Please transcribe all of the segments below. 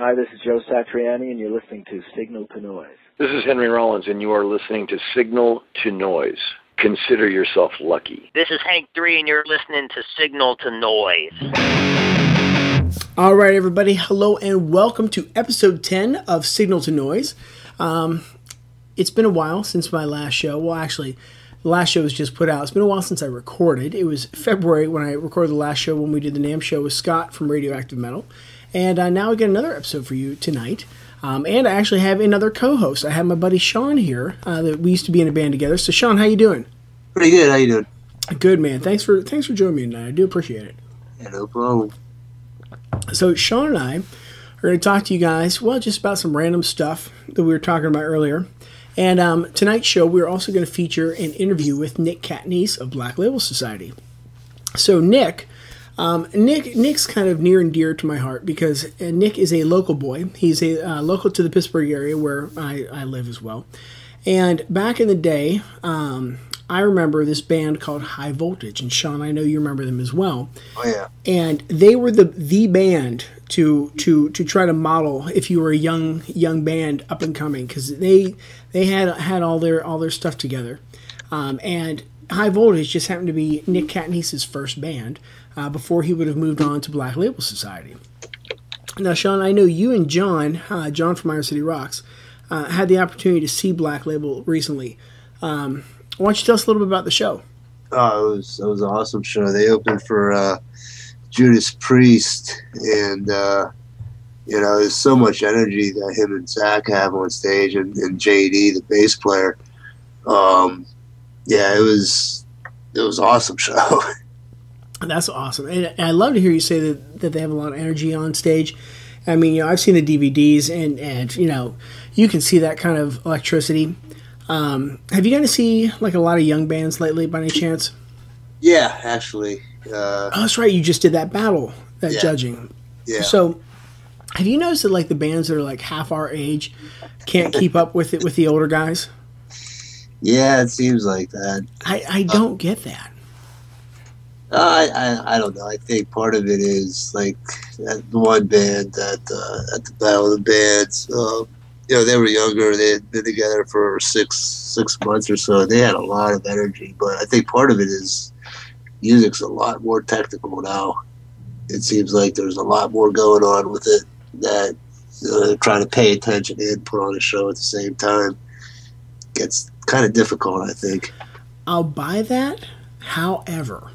Hi, this is Joe Satriani, and you're listening to Signal to Noise. This is Henry Rollins, and you are listening to Signal to Noise. Consider yourself lucky. This is Hank 3, and you're listening to Signal to Noise. All right, everybody. Hello, and welcome to episode 10 of Signal to Noise. Um, it's been a while since my last show. Well, actually, the last show was just put out. It's been a while since I recorded. It was February when I recorded the last show when we did the NAMM show with Scott from Radioactive Metal. And uh, now we get another episode for you tonight. Um, and I actually have another co-host. I have my buddy Sean here. Uh, that we used to be in a band together. So Sean, how you doing? Pretty good. How you doing? Good man. Thanks for thanks for joining me tonight. I do appreciate it. Yeah, no problem. So Sean and I are going to talk to you guys. Well, just about some random stuff that we were talking about earlier. And um, tonight's show, we're also going to feature an interview with Nick Catanese of Black Label Society. So Nick um, Nick Nick's kind of near and dear to my heart because uh, Nick is a local boy. He's a uh, local to the Pittsburgh area where I, I live as well. And back in the day, um, I remember this band called High Voltage, and Sean, I know you remember them as well. Oh yeah. And they were the the band to to to try to model if you were a young young band up and coming because they they had had all their all their stuff together. Um, and High Voltage just happened to be Nick Catanese's first band uh, before he would have moved on to Black Label Society. Now, Sean, I know you and John, uh, John from Iron City Rocks, uh, had the opportunity to see Black Label recently. Um, why don't you tell us a little bit about the show? Oh, it was it was an awesome show. They opened for uh, Judas Priest, and uh, you know, there's so much energy that him and Zakk have on stage, and, and JD, the bass player. Um, yeah, it was it was awesome show. That's awesome, and I love to hear you say that, that they have a lot of energy on stage. I mean, you know, I've seen the DVDs, and and you know, you can see that kind of electricity. Um, have you gotten to see like a lot of young bands lately, by any chance? yeah, actually. Uh, Oh, that's right. You just did that battle, that Yeah. judging. yeah. So, have you noticed that like the bands that are like half our age can't keep up with it with the older guys? yeah, it seems like that. I, I don't get that. Uh, I, I don't know. I think part of it is like the one band that uh, at the Battle of the Bands. Uh, you know, they were younger. They had been together for six six months or so. They had a lot of energy, but I think part of it is music's a lot more technical now. It seems like there's a lot more going on with it that trying to pay attention and put on a show at the same time. Gets kind of difficult, I think. I'll buy that. However,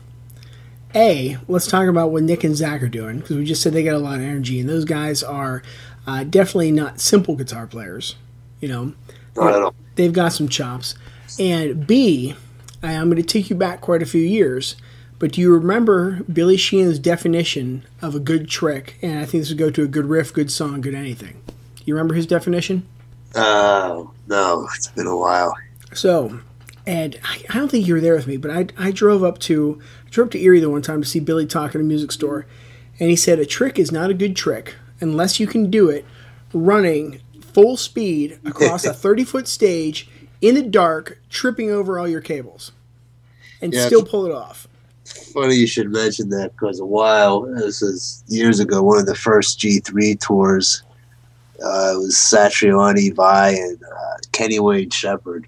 A, let's talk about what Nick and Zakk are doing because we just said they got a lot of energy, and those guys are uh, definitely not simple guitar players. You know, Not at all. they've got some chops. And B, I- I'm going to take you back quite a few years, but do you remember Billy Sheehan's definition of a good trick? And I think this would go to a good riff, good song, good anything. You remember his definition? Uh, no, it's been a while. So, and I, I don't think you were there with me, but I, I drove up to drove to Erie the one time to see Billy talk at a music store, and he said a trick is not a good trick unless you can do it running full speed across a 30 foot stage in the dark, tripping over all your cables, and Yeah, still pull it off. Funny you should mention that because a while, this is years ago, one of the first G3 tours uh, it was Satriani, Vai, and uh, Kenny Wayne Shepherd.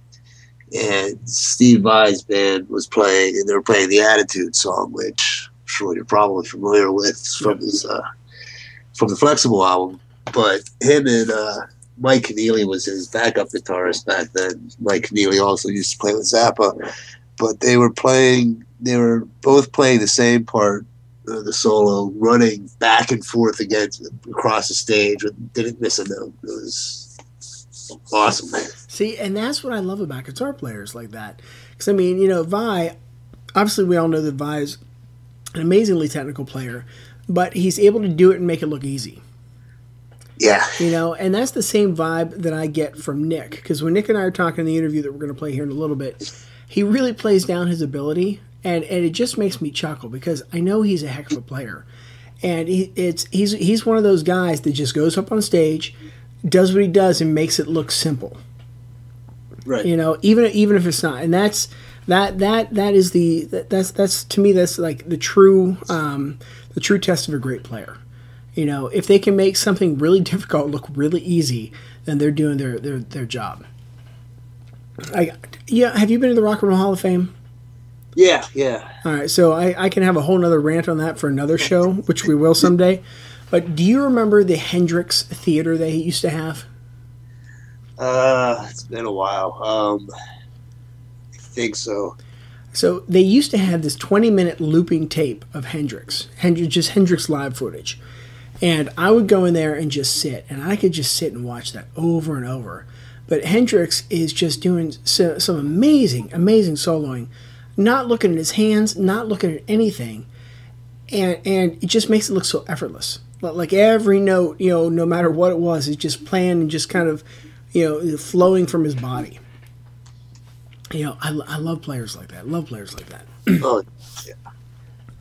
And Steve Vai's band was playing, and they were playing the Attitude song, which I'm sure you're probably familiar with from his uh, from the Flexible album. But him and uh, Mike Keneally was his backup guitarist back then. Mike Keneally also used to play with Zappa, but they were playing. They were both playing the same part, uh, the solo, running back and forth against across the stage. Didn't miss a note. It was awesome. See, and that's what I love about guitar players like that. Because I mean, you know, Vai, obviously we all know that Vai is an amazingly technical player, but he's able to do it and make it look easy. Yeah, You know, and that's the same vibe that I get from Nick. Because when Nick and I are talking in the interview that we're going to play here in a little bit, he really plays down his ability, and, and it just makes me chuckle because I know he's a heck of a player, and he, it's he's he's one of those guys that just goes up on stage, does what he does, and makes it look simple. Right. You know, even even if it's not, and that's that that that is the that, that's that's to me that's like the true um, the true test of a great player. You know, if they can make something really difficult look really easy, then they're doing their their, their job. I, yeah, have you been to the Rock and Roll Hall of Fame? Yeah, yeah. All right, so I, I can have a whole nother rant on that for another show, which we will someday. But do you remember the Hendrix Theater they used to have? Uh, it's been a while. Um, I think so. So they used to have this 20 minute looping tape of Hendrix, Hendrix just Hendrix live footage. And I would go in there and just sit, and I could just sit and watch that over and over. But Hendrix is just doing so, some amazing, amazing soloing, not looking at his hands, not looking at anything, and and it just makes it look so effortless. Like every note, you know, no matter what it was, is just playing and just kind of, you know, flowing from his body. You know, I, I love players like that. love players like that. oh.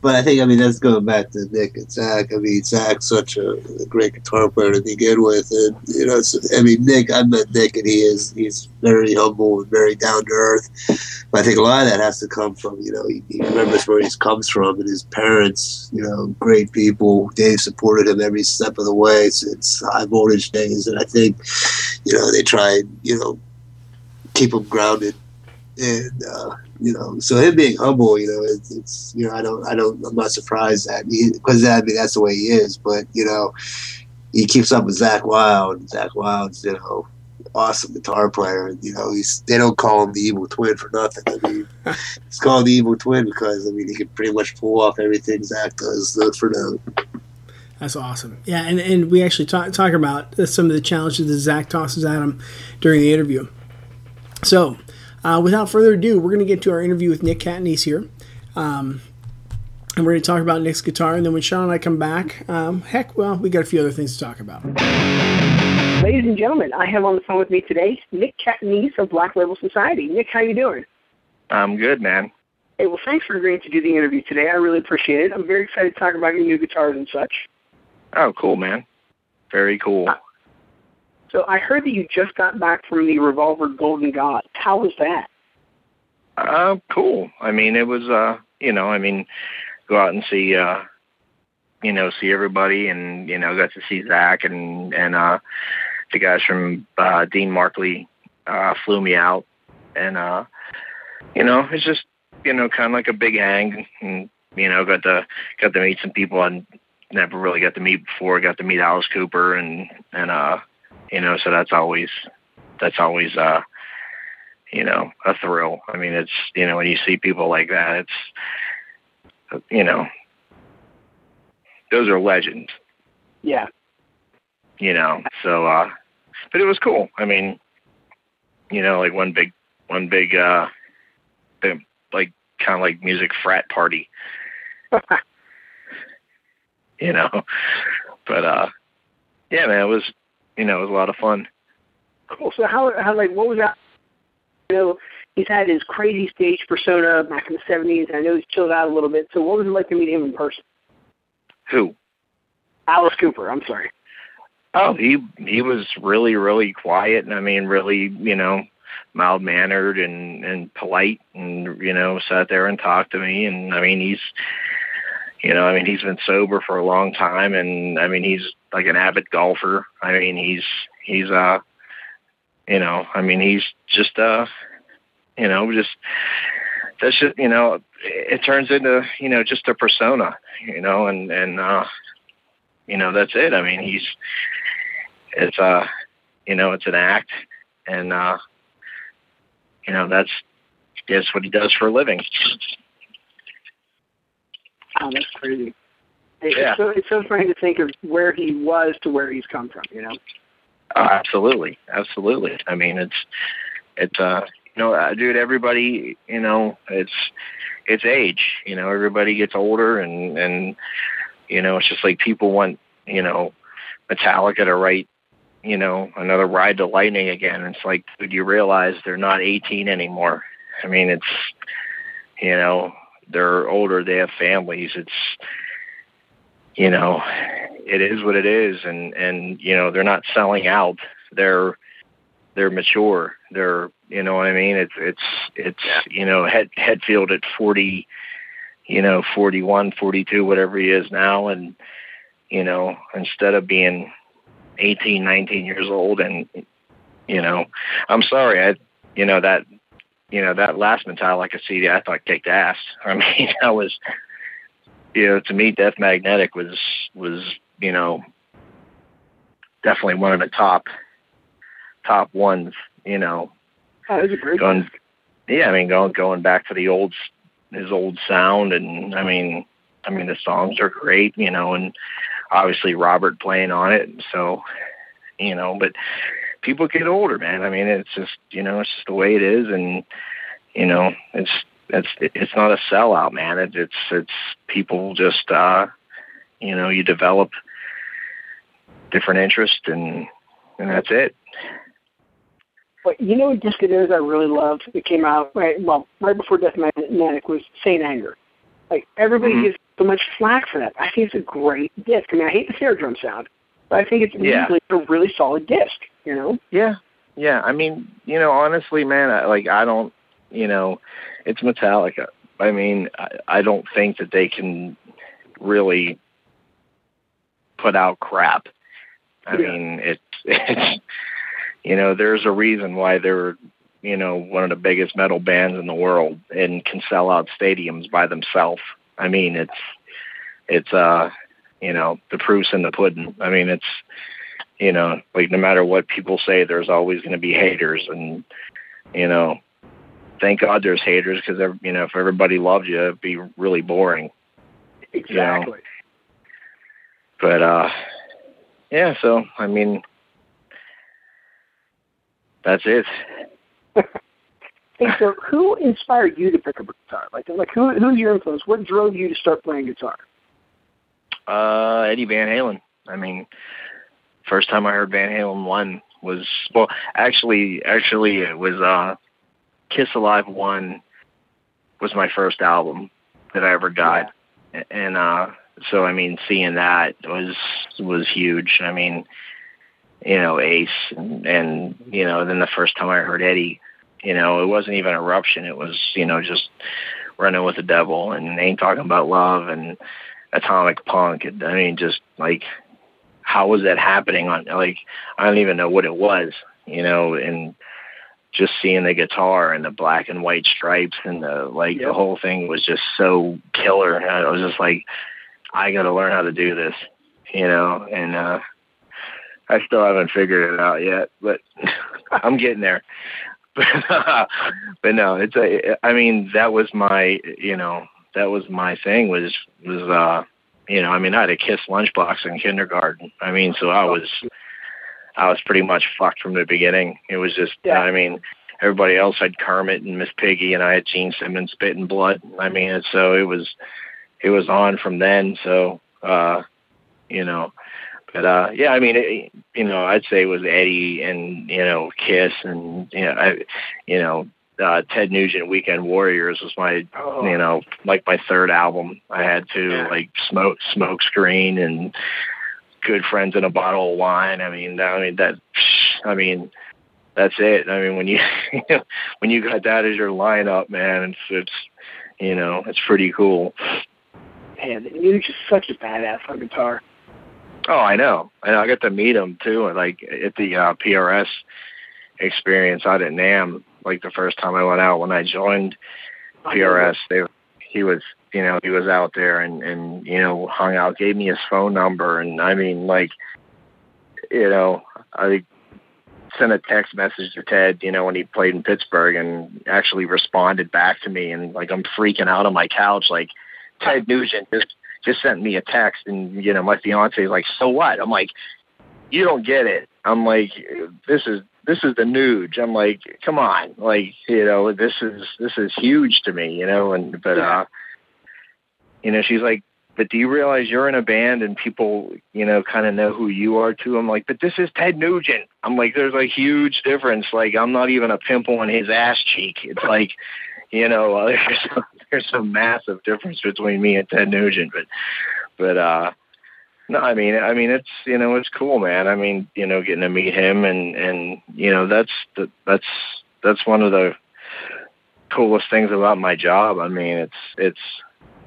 But I think, I mean, that's going back to Nick and Zakk. I mean, Zakk's such a, a great guitar player to begin with. And, you know, I mean, Nick, I met Nick and he is, he's very humble and very down to earth. But I think a lot of that has to come from, you know, he, he remembers where he comes from and his parents, you know, great people. Dave supported him every step of the way since high voltage days. And I think, you know, they try, you know, keep him grounded and uh, you know, so him being humble, you know, it's, it's you know, I don't, I don't, I'm not surprised that because I mean that's the way he is, but you know, he keeps up with Zakk Wylde. Zakk Wylde's, you know, awesome guitar player. You know, he's they don't call him the evil twin for nothing. I mean, it's called the evil twin because I mean he can pretty much pull off everything Zakk does for them. That's awesome. Yeah, and, and we actually talk talk about some of the challenges that Zakk tosses at him during the interview. So uh, without further ado, we're going to get to our interview with Nick Catanese here. Um, and we're going to talk about Nick's guitar. And then when Sean and I come back, um, heck, well, we got a few other things to talk about. Ladies and gentlemen, I have on the phone with me today Nick Catanese of Black Label Society. Nick, how you doing? I'm good, man. Hey, well, thanks for agreeing to do the interview today. I really appreciate it. I'm very excited to talk about your new guitars and such. Oh, cool, man. Very cool. Uh, so I heard that you just got back from the Revolver Golden God. How was that? Uh, cool. I mean, it was, uh, you know, I mean, go out and see, uh, you know, see everybody, and you know, got to see Zakk and and uh, the guys from uh, Dean Markley uh, flew me out, and uh, you know, it's just you know, kind of like a big hang, and you know, got to got to meet some people I never really got to meet before. Got to meet Alice Cooper and and uh, you know, so that's always that's always uh you know, a thrill. I mean, it's you know, when you see people like that, it's you know, those are legends. Yeah. You know, so uh but it was cool. I mean, you know, like one big one big uh big, like kind of like music frat party. you know. But uh yeah, man, it was you know, it was a lot of fun. Cool. So how how like what was that? You know, he's had his crazy stage persona back in the seventies. I know he's chilled out a little bit. So what was it like to meet him in person? Who? Alice Cooper. I'm sorry. Oh, he he was really really quiet, and I mean really you know mild mannered and and polite, and you know sat there and talked to me, and I mean he's you know, I mean, he's been sober for a long time, and I mean, he's like an avid golfer. I mean, he's he's uh, you know, I mean, he's just uh, you know, just that's just you know, it turns into you know just a persona, you know, and and uh, you know, that's it. I mean, he's it's uh, you know, it's an act, and uh, you know, that's that's what he does for a living. Oh, that's crazy. yeah. It's so, it's so funny to think of where he was to where he's come from, you know? Uh, absolutely. Absolutely. I mean, it's, it's, uh, you know, uh, dude, everybody, you know, it's, it's age, you know, everybody gets older and, and, you know, it's just like people want, you know, Metallica to write, you know, another Ride the Lightning again. It's like, dude, you realize they're not 18 anymore. I mean, it's, you know, they're older, they have families. It's you know, it is what it is and and you know, they're not selling out. They're they're mature. They're you know what I mean? It's it's it's you know, head Hetfield at 40 you know, 41, 42 whatever he is now and you know, instead of being 18, 19 years old and, you know, I'm sorry, I, you know, that, you know, that last Metallica CD I thought kicked ass. I mean, that was, you know, to me, Death Magnetic was, was, you know, definitely one of the top, top ones, you know, Oh, was a great going, disc. yeah, I mean, going, going back to the old, his old sound. And I mean, I mean, the songs are great, you know, and obviously Robert playing on it. So, you know, but people get older, man. I mean, it's just, you know, it's just the way it is. And, you know, it's, it's, it's not a sellout, man. It, it's, it's people just, uh, you know, you develop different interests and, and that's it. But you know what disc it is I really loved? It came out right well right before Death Magnetic was Saint Anger. Like everybody Mhm. gives so much flack for that. I think it's a great disc. I mean, I hate the snare drum sound, but I think it's Yeah. a really solid disc. You know? Yeah, yeah. I mean, you know, honestly, man, I, like I don't, you know, it's Metallica. I mean, I, I don't think that they can really put out crap. I Yeah. mean, it's it's you know, there's a reason why they're you know one of the biggest metal bands in the world and can sell out stadiums by themselves. I mean, it's it's uh you know the proof's in the pudding. I mean, it's you know, like no matter what people say, there's always going to be haters, and you know, thank God there's haters because you know if everybody loved you, it'd be really boring. Exactly. But uh, yeah, so I mean, that's it. Hey, so who inspired you to pick up a guitar? Like, like who who's your influence? What drove you to start playing guitar? Uh, Eddie Van Halen. I mean, first time I heard Van Halen one was well, actually, actually it was uh, Kiss Alive one was my first album that I ever got, and uh, so I mean, seeing that was was huge. I mean, you know, Ace, and, and you know, then the first time I heard Eddie, you know, it wasn't even Eruption. It was you know just running with the devil and ain't talking about love and atomic punk. And, I mean, just like how was that happening on like I don't even know what it was, you know, and just seeing the guitar and the black and white stripes and the like Yep. the whole thing was just so killer. I was just like, I got to learn how to do this, you know, and uh I still haven't figured it out yet, but I'm getting there. but no, it's a. I mean, that was my, you know, that was my thing. Was was uh, you know, I mean, I had a Kiss lunchbox in kindergarten. I mean, so I was, I was pretty much fucked from the beginning. It was just, Yeah. I mean, everybody else had Kermit and Miss Piggy, and I had Gene Simmons spit and blood. I mean, so it was, it was on from then. So, uh, you know, but uh, yeah, I mean, it, you know, I'd say it was Eddie and you know Kiss and you know, I, you know, uh, Ted Nugent Weekend Warriors was my Oh, you know, like my third album. I had to Yeah. like smoke smoke screen and good friends in a bottle of wine. I mean, I mean that. I mean, that's it. I mean, when you when you got that as your lineup, man, it's it's you know, it's pretty cool. Man, you're just such a badass on guitar. Oh, I know. I know. I got to meet him too, like at the uh, PRS experience out at NAMM. Like the first time I went out when I joined PRS, they he was you know he was out there and and you know hung out, gave me his phone number, and I mean like you know I sent a text message to Ted, you know, when he played in Pittsburgh, and actually responded back to me, and like I'm freaking out on my couch, like Ted Nugent just just sent me a text, and you know my fiance is like, so what? I'm like, you don't get it. I'm like, this is this is the Nuge. I'm like, come on, like you know this is this is huge to me, you know, and but uh, you know she's like. But do you realize you're in a band and people, you know, kind of know who you are too? I'm like, but this is Ted Nugent. I'm like, there's a huge difference. Like, I'm not even a pimple on his ass cheek. It's like, you know, uh, there's a, there's a massive difference between me and Ted Nugent. But, but, uh, no, I mean, I mean, it's you know, it's cool, man. I mean, you know, getting to meet him and and you know, that's the, that's that's one of the coolest things about my job. I mean, it's it's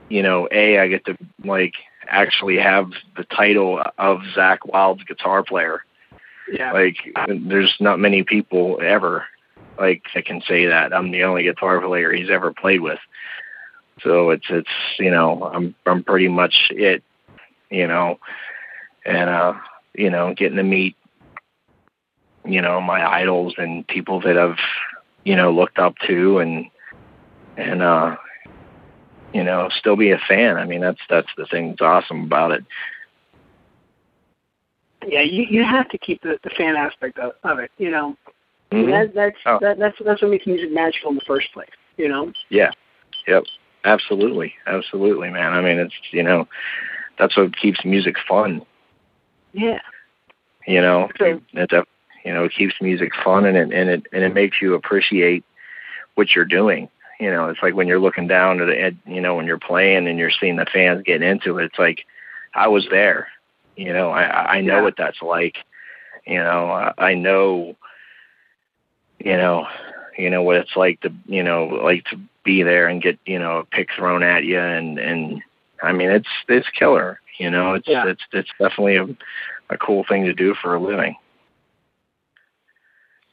you know, a I get to like actually have the title of Zakk Wylde's guitar player. Yeah. Like, there's not many people ever like I can say that. I'm the only guitar player he's ever played with. So it's it's you know I'm I'm pretty much it, you know, and uh you know getting to meet you know my idols and people that I've you know looked up to and and uh you know still be a fan. I mean that's that's the thing that's awesome about it. Yeah, you you have to keep the, the fan aspect of, of it. You know, Mhm. that that's Oh. that, that's that's what makes music magical in the first place. You know. Yeah. Yep. Absolutely. Absolutely, man. I mean, it's, you know, that's what keeps music fun, Yeah. you know. Okay. It, def- you know, it keeps music fun and it and it and it makes you appreciate what you're doing. You know, it's like when you're looking down at, at you know, when you're playing and you're seeing the fans getting into it, it's like I was there. You know, I I know Yeah. what that's like. You know, I, I know you know, you know what it's like to, you know, like to be there and get, you know, a pick thrown at you and and I mean, it's it's killer, you know. It's Yeah. it's it's definitely a a cool thing to do for a living.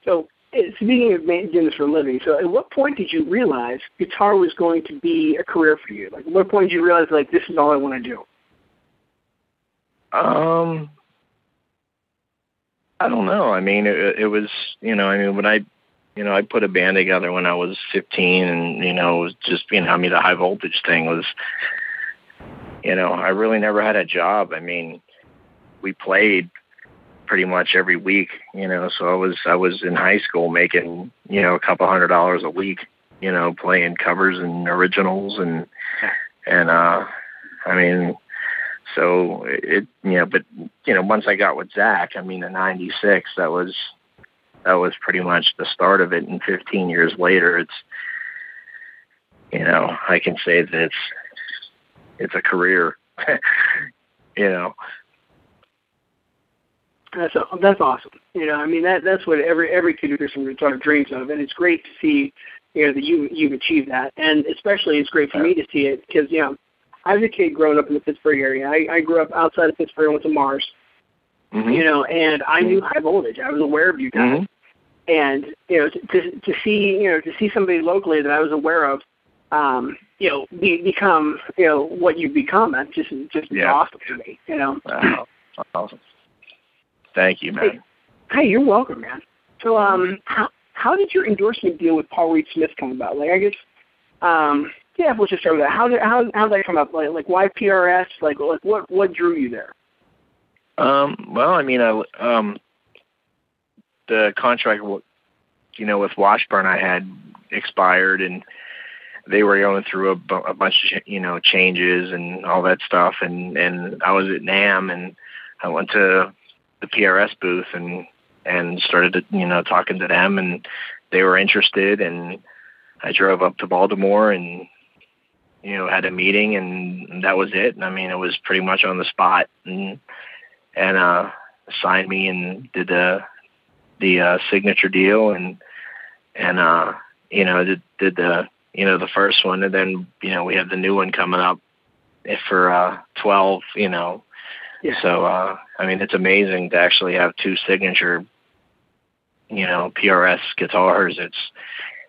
So eh, speaking of doing this for a living, so at what point did you realize guitar was going to be a career for you? Like, at what point did you realize like this is all I want to do? Um, I don't know. I mean, it, it was, you know, I mean, when I, you know, I put a band together when I was 15 and, you know, it was just, you know, I mean, the high voltage thing was, you know, I really never had a job. I mean, we played pretty much every week, you know, so I was, I was in high school making, you know, a couple hundred dollars a week, you know, playing covers and originals and, and, uh, I mean, so it, you know, but you know, once I got with Zakk, I mean, in '96, that was that was pretty much the start of it. And 15 years later, it's you know, I can say that it's it's a career. you know, That's that's awesome. You know, I mean that that's what every every kid who does some guitar dreams of, and it's great to see, you know, that you you've achieved that, and especially it's great for me to see it because you know, I was a kid growing up in the Pittsburgh area. I, I grew up outside of Pittsburgh, I went to Mars, Mhm. you know, and I knew high voltage. I was aware of you guys, Mhm. And you know, to, to see you know to see somebody locally that I was aware of, um, you know, be, become you know what you become. That just just Yeah. awesome to me. You know. Wow. awesome. Thank you, man. Hey, you're welcome, man. So, um, how how did your endorsement deal with Paul Reed Smith come about? Like, I guess, um, yeah, we'll just start with that. How did how how did that come up? Like, like why PRS? Like, like what what drew you there? Um, well, I mean, I um, the contract, you know, with Washburn, I had expired, and they were going through a, a bunch of you know changes and all that stuff, and and I was at NAMM, and I went to the PRS booth and and started to, you know talking to them, and they were interested, and I drove up to Baltimore and you know had a meeting, and that was it. I mean, it was pretty much on the spot, and and uh signed me and did the the uh signature deal and and uh you know did did the you know the first one. And then you know we have the new one coming up for uh 12 you know. Yeah. so uh I mean it's amazing to actually have two signature you know PRS guitars. It's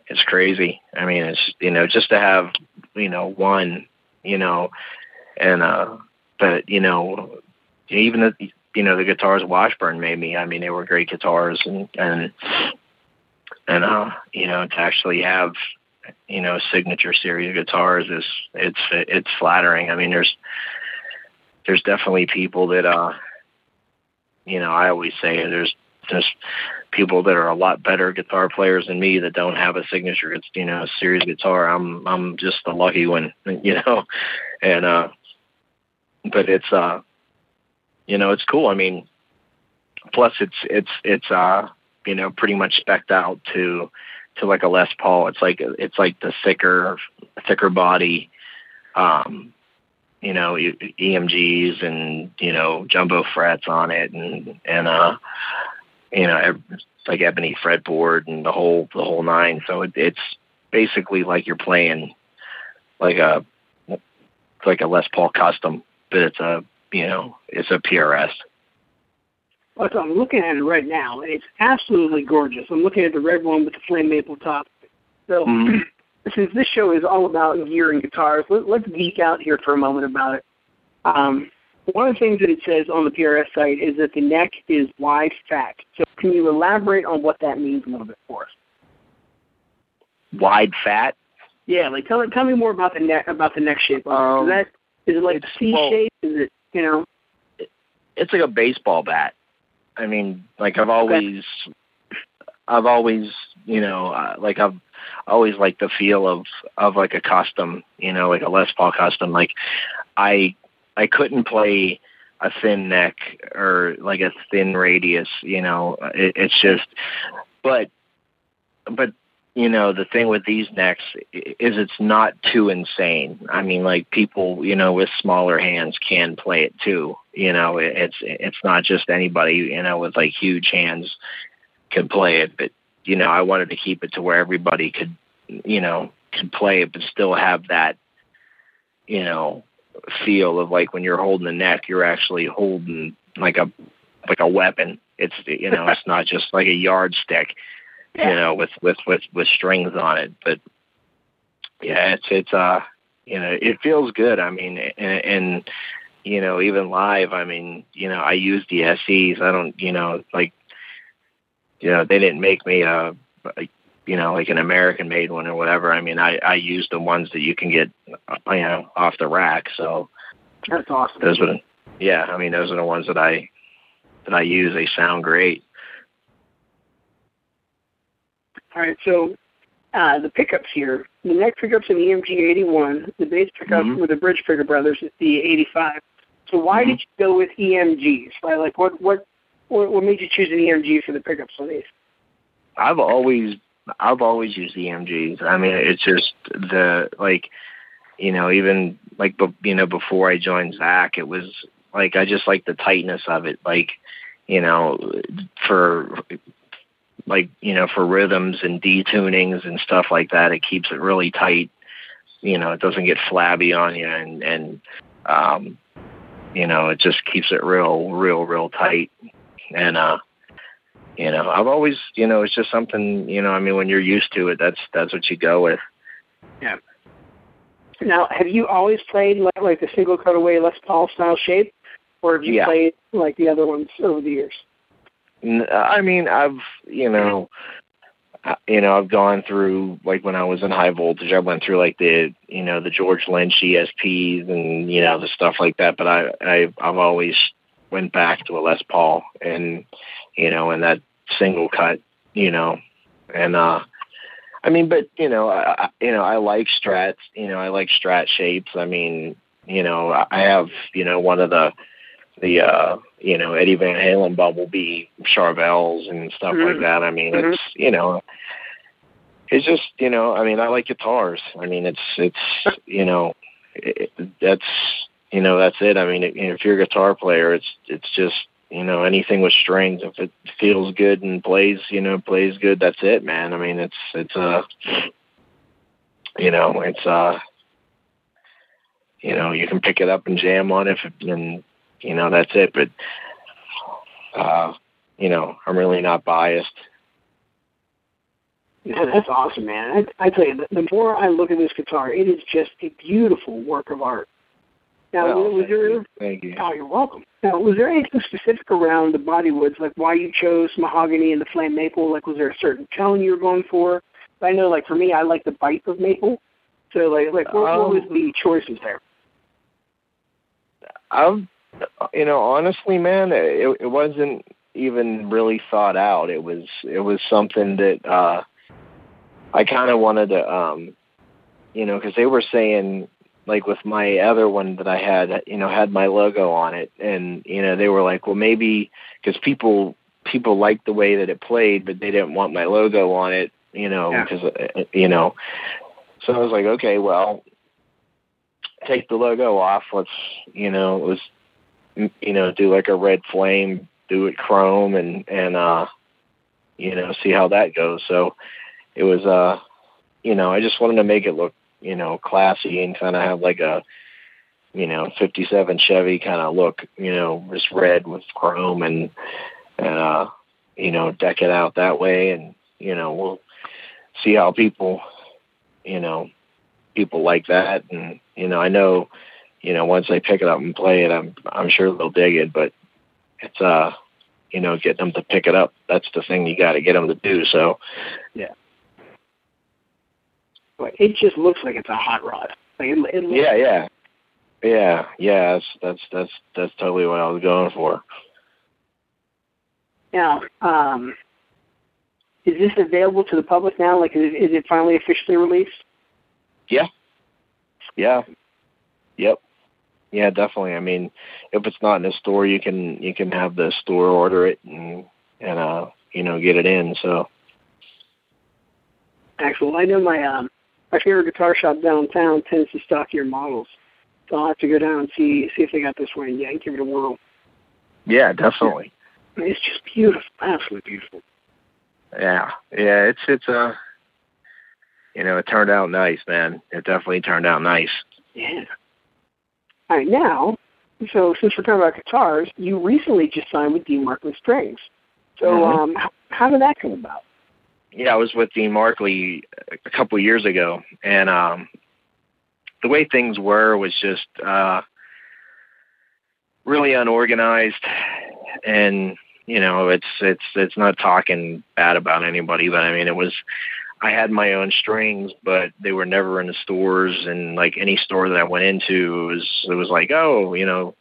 it's crazy. I mean it's you know just to have you know one you know and uh but you know even the you know the guitars Washburn made me. I mean, they were great guitars, and and and uh, you know to actually have you know signature series guitars is it's it's flattering. I mean, there's there's definitely people that uh you know I always say there's there's people that are a lot better guitar players than me that don't have a signature it's you know series guitar i'm i'm just the lucky one you know and uh but it's uh you know, it's cool. I mean, plus it's it's it's uh you know pretty much specked out to to like a Les Paul. It's like it's like the thicker thicker body, um, you know, EMGs and you know jumbo frets on it, and and uh, you know, like ebony fretboard and the whole the whole nine. So it, it's basically like you're playing like a like a Les Paul custom but it's a you know it's a PRS. Well, so I'm looking at it right now, and it's absolutely gorgeous. I'm looking at the red one with the flame maple top. So, Mhm. since this show is all about gear and guitars, let, let's geek out here for a moment about it. Um, one of the things that it says on the PRS site is that the neck is wide fat. So, can you elaborate on what that means a little bit for us? Wide fat. Yeah, like tell tell me more about the neck about the neck shape. Um, is that is it like C shape? Is it you know? It's like a baseball bat. I mean, like I've always, I've always, you know, uh, like I've always liked the feel of of like a custom, you know, like a Les Paul custom. Like I, I couldn't play a thin neck or like a thin radius, you know. It, it's just, but, but you know the thing with these necks is it's not too insane. I mean like people you know with smaller hands can play it too. You know it's it's not just anybody you know with like huge hands can play it. But you know i wanted to keep it to where everybody could you know could play it but still have that you know feel of like when you're holding the neck you're actually holding like a like a weapon. It's you know it's not just like a yardstick you know, with with with with strings on it. But yeah, it's it's uh, you know, it feels good. I mean, and, and you know, even live, I mean, you know, I use the SEs. I don't, you know, like, you know, they didn't make me a, a you know, like an American made one or whatever. I mean, I I use the ones that you can get, uh, you know, off the rack. So That's awesome. those are, yeah, I mean, those are the ones that I that I use. They sound great. All right, so uh, the pickups here, the neck pickups in the EMG 81, the bass pickups Mhm. with the Bridge Picker Brothers is the 85. So why Mhm. did you go with EMGs? Right? Like what what what what made you choose an EMG for the pickups on these? I've always I've always used EMGs. I mean, it's just the like, you know, even like be, you know before I joined Zakk, it was like I just like the tightness of it. Like, you know, for like you know for rhythms and detunings and stuff like that, it keeps it really tight. You know, it doesn't get flabby on you, and and um, you know, it just keeps it real, real, real tight. And uh, you know i've always you know it's just something you know i mean when you're used to it that's that's what you go with Yeah. Now, have you always played like, like the single cutaway Les Paul style shape, or have you Yeah. played like the other ones over the years? I mean i've you know you know i've gone through like when i was in high voltage i went through like the you know the george lynch esps and you know the stuff like that but i i i've always went back to a les paul and you know and that single cut you know and uh I mean, but you know, I- you know, I like strats. You know, I like strat shapes. I mean, you know, I have you know one of the the uh you know Eddie Van Halen Bumblebee Charvels and stuff like Mhm. that. I mean, Mhm. it's you know, it's just you know, I mean, I like guitars. I mean, it's it's you know, it, that's you know that's it. I mean, if you're a guitar player, it's it's just you know anything with strings. If it feels good and plays, you know, plays good, that's it, man. I mean, it's it's uh, you know, it's uh, you know, you can pick it up and jam on it, and you know that's it. But uh, you know, I'm really not biased. Man, that's awesome, man. I, I tell you, the, the more I look at this guitar, it is just a beautiful work of art. Now, Well, was there? Thank you. Oh, you're welcome. Now, was there anything specific around the body woods, like why you chose mahogany and the flame maple? Like, was there a certain tone you were going for? I know, like for me, I like the bite of maple. So, like, like what, what was Um, the choices there? I've, you know, honestly, man, it, it wasn't even really thought out. It was, it was something that uh, I kind of wanted to, um, you know, because they were saying, like with my other one that I had, you know, had my logo on it, and you know, they were like, well, maybe because people people liked the way that it played, but they didn't want my logo on it, you know, because uh, you know. So I was like, okay, well, take the logo off. Let's, you know, let's, m- you know, do like a red flame, do it chrome, and and uh, you know, see how that goes. So it was, uh, you know, I just wanted to make it look, you know, classy and kind of have like a, you know, 57 Chevy kind of look, you know, just red with chrome and, and, uh, you know, deck it out that way. And, you know, we'll see how people, you know, people like that. And, you know, I know, you know, once they pick it up and play it, I'm, I'm sure they'll dig it, but it's, uh, you know, getting them to pick it up. That's the thing you got to get them to do. So, yeah. But it just looks like it's a hot rod. Like it, it looks yeah, yeah, yeah, yeah. That's that's that's that's totally what I was going for. Now, um, is this available to the public now? Like, is, is it finally officially released? Yeah. Yeah. Yep. Yeah, definitely. I mean, if it's not in the store, you can you can have the store order it and and uh you know get it in. So. Excellent. I know my um my favorite guitar shop downtown tends to stock your models, so I'll have to go down and see see if they got this one yeah give it a whirl. Yeah, definitely. It's just beautiful, absolutely beautiful. Yeah, yeah. It's it's uh, you know, it turned out nice, man. It definitely turned out nice. Yeah. All right, now, so since we're talking about guitars, you recently just signed with Dean Markley Strings. So, Mhm. um, how, how did that come about? yeah, I was with Dean Markley a couple years ago, and um, the way things were was just uh, really unorganized, and you know, it's it's it's not talking bad about anybody, but I mean, it was. I had my own strings, but they were never in the stores, and like any store that I went into, it was it was like, oh, you know,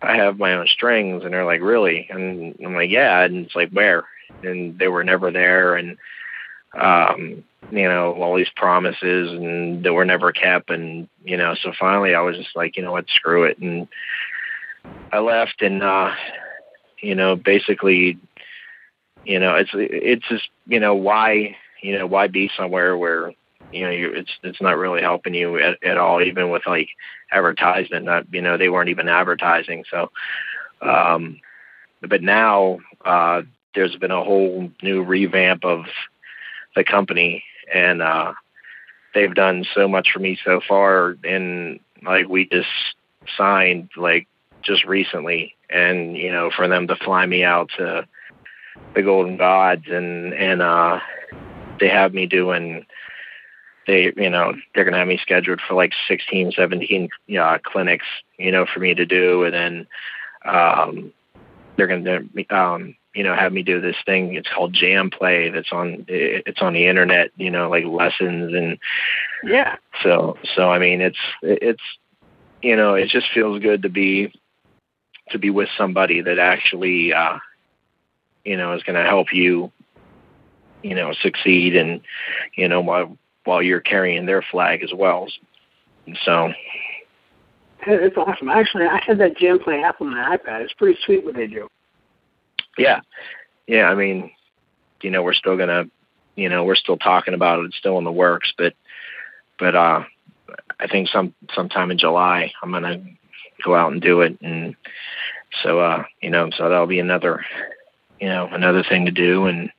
I have my own strings, and they're like, really? And I'm like, yeah, and it's like, where? And they were never there, and um, you know, all these promises and that were never kept. And, you know, so finally I was just like, you know what, screw it. And I left and, uh, you know, basically, you know, it's, it's just, you know, why, you know, why be somewhere where, you know, you it's, it's not really helping you at, at all, even with like advertisement, not, you know, they weren't even advertising. So, um, but now, uh, there's been a whole new revamp of, the company and uh they've done so much for me so far and like we just signed like just recently and you know for them to fly me out to the golden gods and and uh they have me doing they you know they're going to have me scheduled for like 16 17 uh, clinics you know for me to do and then um they're going to um you know have me do this thing it's called jam play that's on it's on the internet you know like lessons and Yeah. so so i mean it's it's you know it just feels good to be to be with somebody that actually uh you know is going to help you you know succeed and you know while while you're carrying their flag as well so It's awesome. Actually, I had that Jam Play app on my iPad. It's pretty sweet what they do. yeah yeah i mean you know we're still gonna you know we're still talking about it it's still in the works but but uh i think some sometime in july i'm gonna go out and do it and so uh you know so that'll be another you know another thing to do and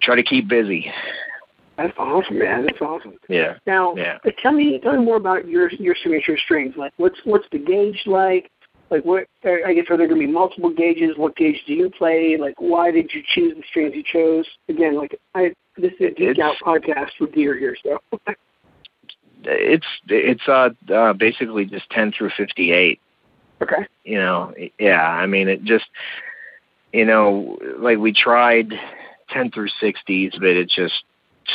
try to keep busy That's awesome, man. That's awesome. yeah Now, Yeah. uh, tell me, tell me more about your your signature strings. Like, what's what's the gauge like? Like, what? I guess are there going to be multiple gauges? What gauge do you play? Like, why did you choose the strings you chose? Again, like, I this is a Geek Out podcast for deer here, so it's it's uh, uh basically just 10 through 58 okay. you know yeah i mean it just you know like we tried 10 through 60s but it just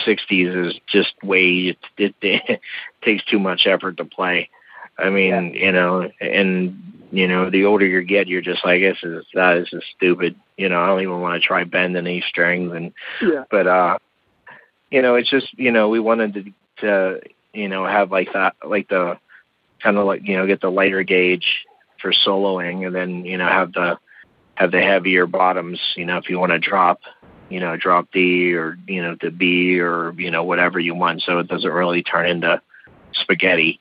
60s is just way it, it, takes too much effort to play. I mean you know and you know the older you get you're just like this is that is just stupid. You know i don't even want to try bending these strings and Yeah. but uh you know it's just you know we wanted to to you know have like that like the kind of like you know get the lighter gauge for soloing and then you know have the have the heavier bottoms you know if you want to drop you know drop D or you know the B or you know whatever you want so it doesn't really turn into spaghetti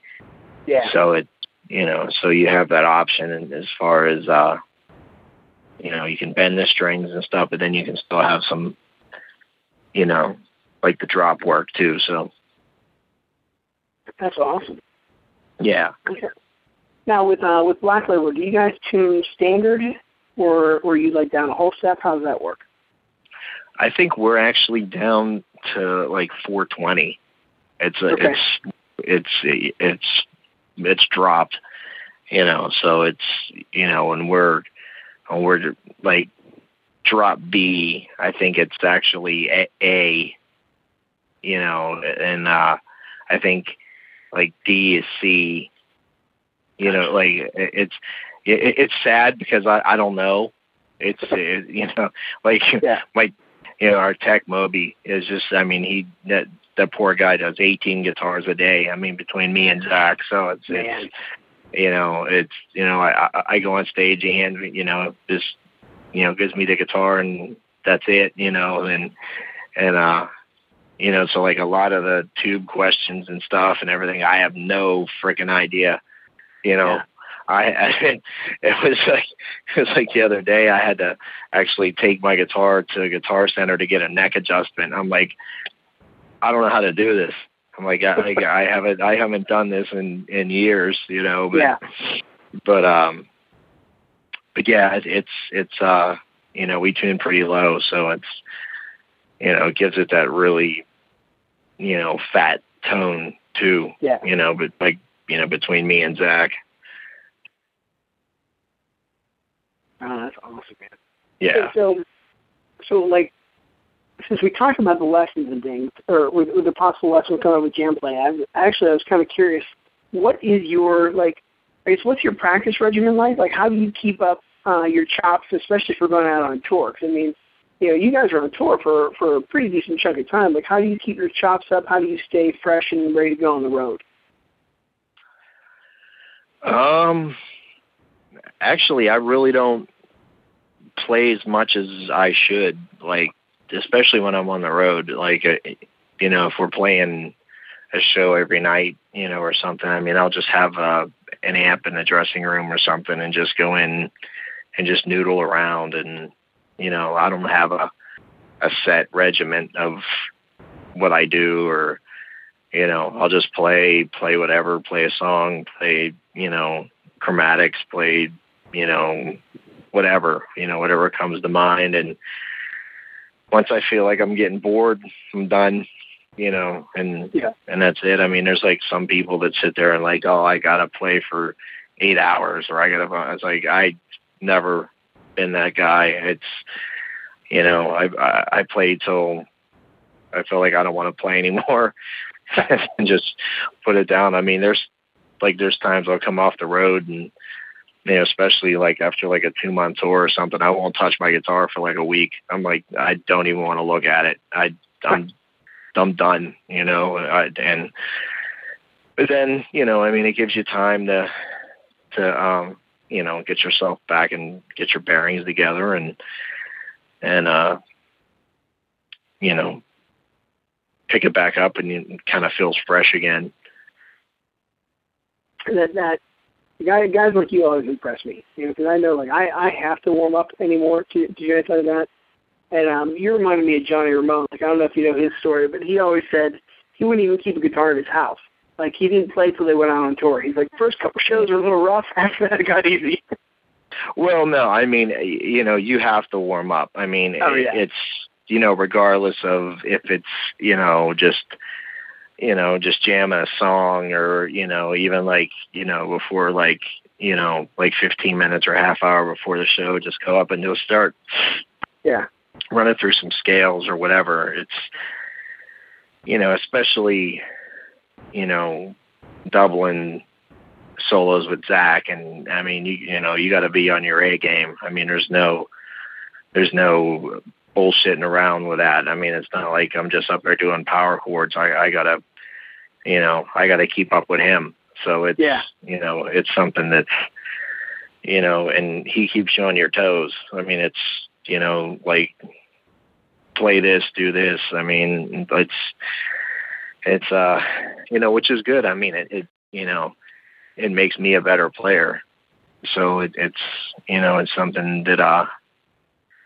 Yeah. so it you know so you have that option and as far as uh you know you can bend the strings and stuff but then you can still have some you know like the drop work too so That's awesome. yeah Okay. Now with uh, with Black Label, do you guys tune standard, or or you like down a whole step? How does that work? I think we're actually down to like 420. It's a, Okay. it's it's it's it's dropped, you know. So it's you know and we're when we're like drop B, I think it's actually a, a you know, and uh I think like D is C. You know, like it's it, it's sad because I I don't know. It's it, you know like Yeah. my you know our tech Moby is just I mean he that that poor guy does 18 guitars a day. I mean between me and Zakk, so it's Man. it's you know it's you know I I- go on stage he hands me you know just you know gives me the guitar and that's it you know and and uh you know so like a lot of the tube questions and stuff and everything I have no freaking idea you know Yeah. I, I it was like it was like the other day I had to actually take my guitar to Guitar Center to get a neck adjustment. I'm like, I don't know how to do this. I'm like, I, like, I haven't I haven't done this in in years, you know. But Yeah. but um, but yeah, it, it's it's uh, you know, we tune pretty low, so it's you know, it gives it that really, you know, fat tone too. Yeah. You know, but like you know, between me and Zakk. Oh, that's awesome, man. Yeah. So, so like, since we talked about the lessons and things, or with, with the possible lessons coming up with JamPlay, I actually I was kind of curious. What is your like? I guess what's your practice regimen like? Like, how do you keep up uh, your chops, especially if we're going out on tour? Cause, I mean, you know, you guys are on tour for for a pretty decent chunk of time. Like, how do you keep your chops up? How do you stay fresh and ready to go on the road? Um, actually, I really don't play as much as I should. Like, especially when I'm on the road. Like, uh, you know, if we're playing a show every night, you know, or something. I mean, I'll just have a an amp in the dressing room or something, and just go in and just noodle around. And you know, I don't have a a set regiment of what I do or you know, I'll just play, play whatever, play a song, play, you know, chromatics, played, you know, whatever, you know, whatever comes to mind. And once I feel like I'm getting bored, I'm done, you know, and, Yeah. and that's it. I mean, there's like some people that sit there and like, oh, I got to play for eight hours or I got to, I was like, I never been that guy. It's, you know, I, I, I play till I feel like I don't want to play anymore. and just put it down. I mean, there's like there's times I'll come off the road and you know, especially like after like a two month tour or something, I won't touch my guitar for like a week. I'm like, I don't even want to look at it. I I'm I'm done, you know. I, and but then you know, I mean, it gives you time to to um you know get yourself back and get your bearings together and and uh you know pick it back up and it kind of feels fresh again. That that guy, guys like you always impress me. You know, because I know like I I have to warm up anymore to to do anything like that. And um, you reminded me of Johnny Ramone. Like I don't know if you know his story, but he always said he wouldn't even keep a guitar in his house. Like he didn't play till they went out on tour. He's like first couple shows are a little rough. After that, it got easy. Well, no, I mean, you know, you have to warm up. I mean, Oh, yeah. it's you know, regardless of if it's you know just you know just jamming a song or you know even like you know before like you know like 15 minutes or a half hour before the show, just go up and just start Yeah. running through some scales or whatever. It's you know, especially you know, doubling solos with Zakk and I mean you you know, you gotta be on your A game. I mean there's no there's no bullshitting around with that. I mean it's not like I'm just up there doing power chords. I, I gotta you know, I gotta keep up with him. So it's Yeah. you know, it's something that's you know, and he keeps you on your toes. I mean it's you know, like play this, do this. I mean, it's it's uh you know, which is good. I mean it, it you know, it makes me a better player. So it, it's you know, it's something that uh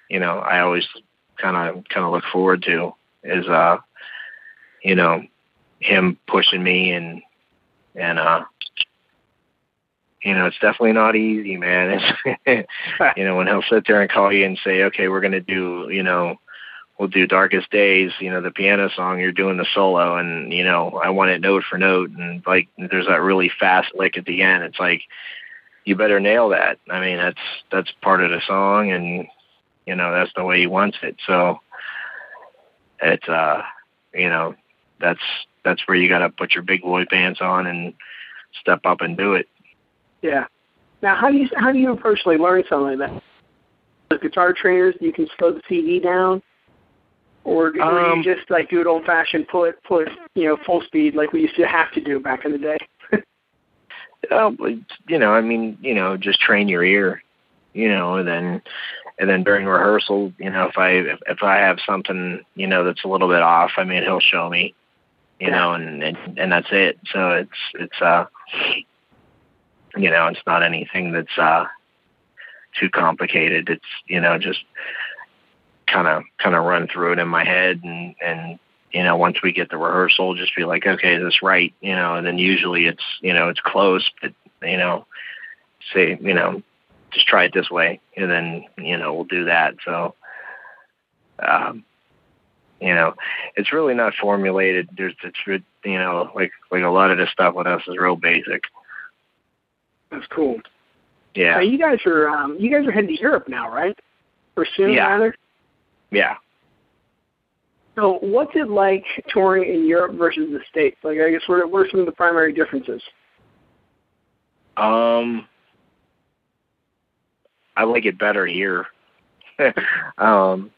you know, I always kinda kinda look forward to is uh you know, him pushing me and and uh you know, it's definitely not easy, man. It's, you know, when he'll sit there and call you and say, okay, we're going to do, you know, we'll do Darkest Days, you know, the piano song, you're doing the solo and, you know, I want it note for note. And like, there's that really fast lick at the end. It's like, you better nail that. I mean, that's, that's part of the song and, you know, that's the way he wants it. So it's, uh, you know, that's, that's where you got to put your big boy pants on and step up and do it. Yeah. Now, how do you how do you personally learn something like that? The guitar trainers, you can slow the CD down, or, or Um, you just like do it old fashioned, put put you know full speed like we used to have to do back in the day. Oh, you know, I mean, you know, just train your ear, you know, and then and then during rehearsal, you know, if I if, if I have something, you know, that's a little bit off, I mean, he'll show me, you know, and, and and that's it. So it's it's uh, you know, it's not anything that's uh too complicated. It's you know just kind of kind of run through it in my head and and you know once we get the rehearsal just be like okay is this right you know and then usually it's you know it's close but you know say you know just try it this way and then you know we'll do that so um you know it's really not formulated there's it's you know like like a lot of this stuff with us is real basic That's cool. yeah you guys are um, you guys are heading to Europe now, right? Or soon, Yeah. rather. yeah So, what's it like touring in Europe versus the States? Like, I guess what are, what are some of the primary differences? Um, I like it better here. um,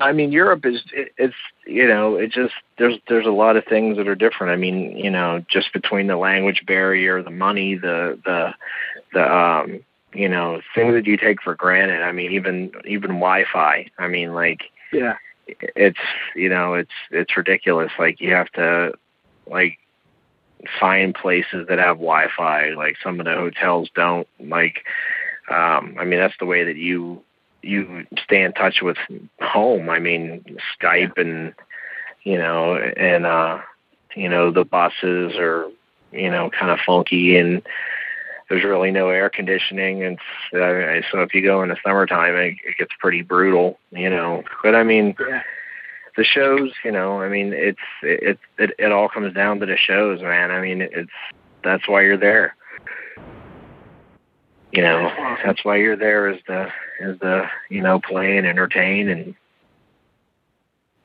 I mean, Europe is it, it's you know it just there's there's a lot of things that are different. I mean, you know, just between the language barrier, the money, the the the um you know things that you take for granted. I mean, even even Wi-Fi. I mean, like Yeah. it's you know it's it's ridiculous like you have to like find places that have wi-fi like some of the hotels don't like um i mean that's the way that you you stay in touch with home i mean skype and you know and uh you know the buses are you know kind of funky and there's really no air conditioning and uh, so if you go in the summertime it, it gets pretty brutal you know but i mean Yeah. the shows, you know, I mean, it's it it it all comes down to the shows, man. I mean, it's that's why you're there. You know, that's why you're there is the is the you know play and entertain and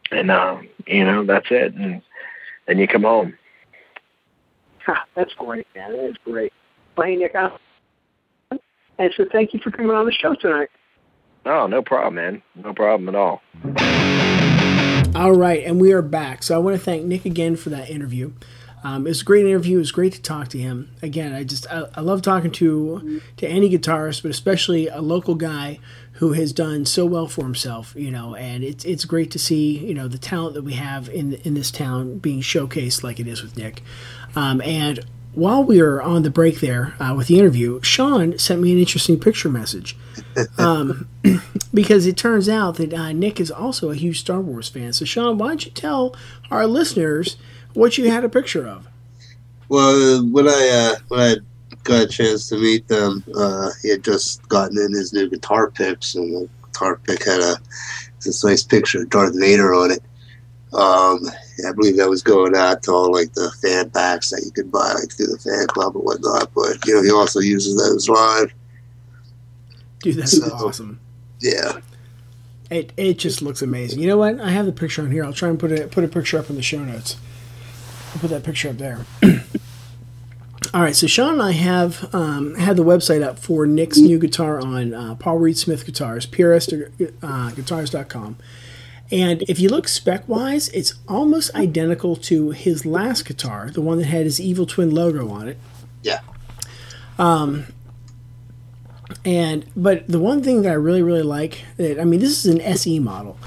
and um you know that's it and then you come home. Ha, that's great, man. That is great. Well, hey, Nick, I, and so thank you for coming on the show tonight. Oh, no problem, man. No problem at all. All right, and we are back. So I want to thank Nick again for that interview. Um, it was a great interview. It was great to talk to him. Again, I just I, I love talking to to any guitarist, but especially a local guy who has done so well for himself. You know, and it's it's great to see you know the talent that we have in in this town being showcased like it is with Nick. Um, and while we were on the break there uh, with the interview, Sean sent me an interesting picture message um, because it turns out that uh, Nick is also a huge Star Wars fan. So, Sean, why don't you tell our listeners what you had a picture of? Well, when I uh, when I got a chance to meet them, uh, he had just gotten in his new guitar picks, and the guitar pick had a this nice picture of Darth Vader on it. Um, I believe that was going out to all like the fan packs that you could buy like through the fan club and whatnot. But you know, he also uses those live. Dude, that's So- awesome. Yeah, It, it just looks amazing. You know what? I have the picture on here. I'll try and put it put a picture up in the show notes. I'll put that picture up there. All right, so Sean and I have um, had the website up for Nick's new guitar on uh, Paul Reed Smith Guitars, PRS uh, And if you look spec wise, it's almost identical to his last guitar, the one that had his Evil Twin logo on it. yeah. Um, And but the one thing that I really really like that I mean this is an SE model,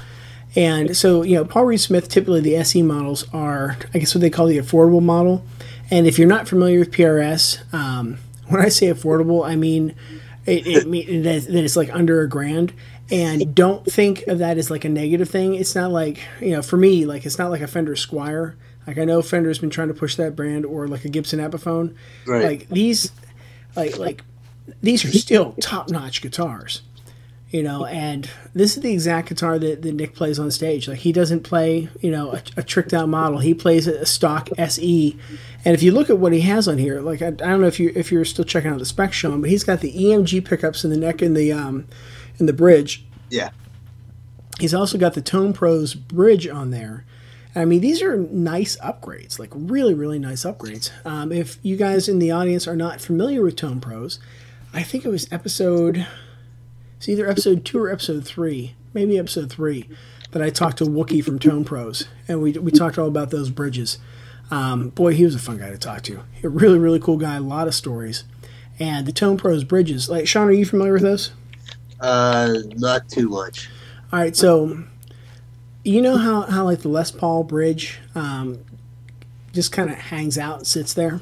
and so you know Paul Reed Smith typically the SE models are I guess what they call the affordable model, and if you're not familiar with PRS, um, when I say affordable I mean it, it mean that it's like under a grand. And don't think of that as like a negative thing. It's not like you know, for me, like it's not like a Fender Squier. Like I know Fender's been trying to push that brand, or like a Gibson Epiphone. Right. Like these, like like these are still top notch guitars, you know. And this is the exact guitar that, that Nick plays on stage. Like he doesn't play you know a, a tricked out model. He plays a stock SE. And if you look at what he has on here, like I, I don't know if you if you're still checking out the specs, Sean, but he's got the EMG pickups in the neck and the um in the bridge. Yeah. He's also got the Tone Pros bridge on there. I mean, these are nice upgrades, like really, really nice upgrades. Um, if you guys in the audience are not familiar with Tone Pros, I think it was episode, it's either episode two or episode three, maybe episode three, that I talked to Wookie from Tone Pros, and we, we talked all about those bridges. Um, boy, he was a fun guy to talk to. A really, really cool guy, a lot of stories. And the Tone Pros bridges, like, Sean, are you familiar with those? Uh, not too much. All right, so you know how, how like the Les Paul bridge um, just kind of hangs out and sits there?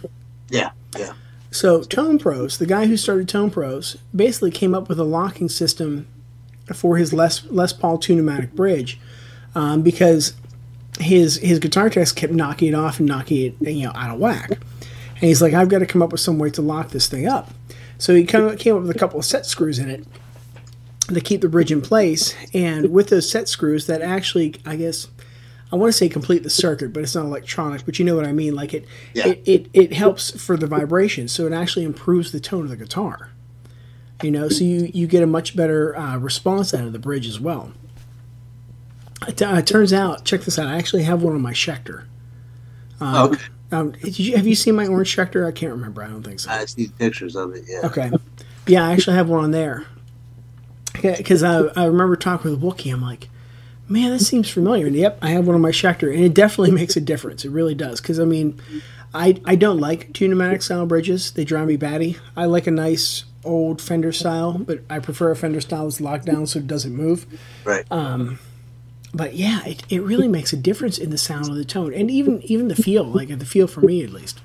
Yeah, yeah. So Tone Pros, the guy who started Tone Pros, basically came up with a locking system for his Les, Les Paul Tune-o-matic bridge um, because his his guitar techs kept knocking it off and knocking it you know out of whack. And he's like, I've got to come up with some way to lock this thing up. So he came up with a couple of set screws in it to keep the bridge in place. And with those set screws, that actually, I guess, I want to say complete the circuit, but it's not electronic. But you know what I mean? Like it, Yeah. it, it, it helps for the vibration, so it actually improves the tone of the guitar. You know, so you you get a much better uh, response out of the bridge as well. It, uh, it turns out, check this out. I actually have one on my Schecter. okay. Um, did you, have you seen my orange Schecter? I can't remember. I don't think so. I see pictures of it. Yeah. Okay. Yeah, I actually have one on there. Because I, I remember talking with Wookie. I'm like, man, this seems familiar. And yep, I have one on my Schecter. And it definitely makes a difference. It really does. Because, I mean, I, I don't like Tune-o-matic style bridges, they drive me batty. I like a nice old Fender style, but I prefer a Fender style that's locked down so it doesn't move. Right. Um, But yeah, it, it really makes a difference in the sound of the tone and even even the feel, like the feel for me at least.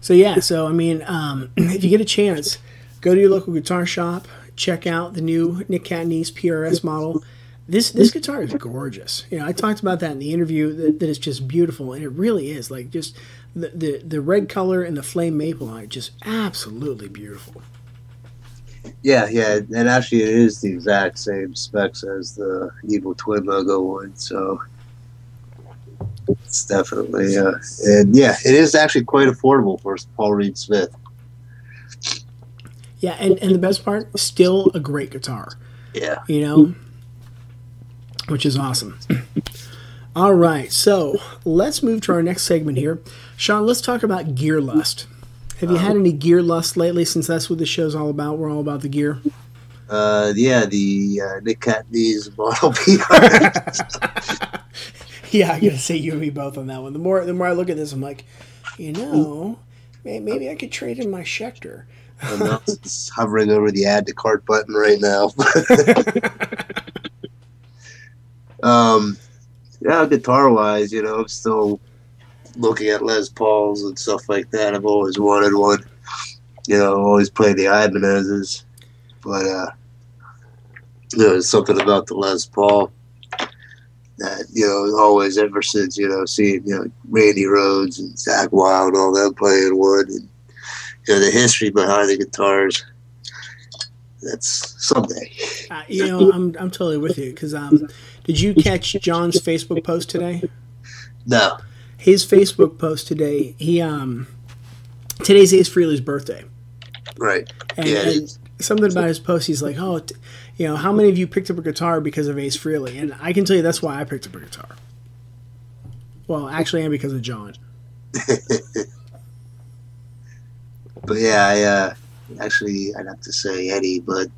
So yeah, so I mean, um, if you get a chance, go to your local guitar shop, check out the new Nick Catanese PRS model. This this guitar is gorgeous. You know, I talked about that in the interview that, that it's just beautiful, and it really is. Like just the, the the red color and the flame maple on it, just absolutely beautiful. Yeah, yeah, and actually, it is the exact same specs as the Evil Twin logo one. So it's definitely, uh, and yeah, it is actually quite affordable for Paul Reed Smith. Yeah, and, and the best part, still a great guitar. Yeah. you know, which is awesome. All right, so let's move to our next segment here. Sean, let's talk about gear lust. Have you had any gear lust lately since that's what the show's all about? We're all about the gear. Uh, yeah, the uh, Nick Catanese Model PR. Yeah, I'm gonna say you and me both on that one. The more the more I look at this, I'm like, you know, maybe I could trade in my Schecter. I'm hovering over the add to cart button right now. Um, yeah, guitar wise, you know, I'm still looking at Les Pauls and stuff like that. I've always wanted one. You know, always played the Ibanez's, but uh, there's something about the Les Paul that you know always ever since you know seeing you know Randy Rhoads and Zakk Wylde all them playing wood and you know the history behind the guitars. That's someday. Uh, you know, I'm I'm totally with you because um, did you catch John's Facebook post today? No. His Facebook post today, he um, today's Ace Frehley's birthday. Right. And, Yeah, and something about his post, he's like, "Oh, t- you know, how many of you picked up a guitar because of Ace Frehley?" And I can tell you that's why I picked up a guitar. Well, actually, and because of John. But yeah, I uh, actually I'd have to say Eddie, but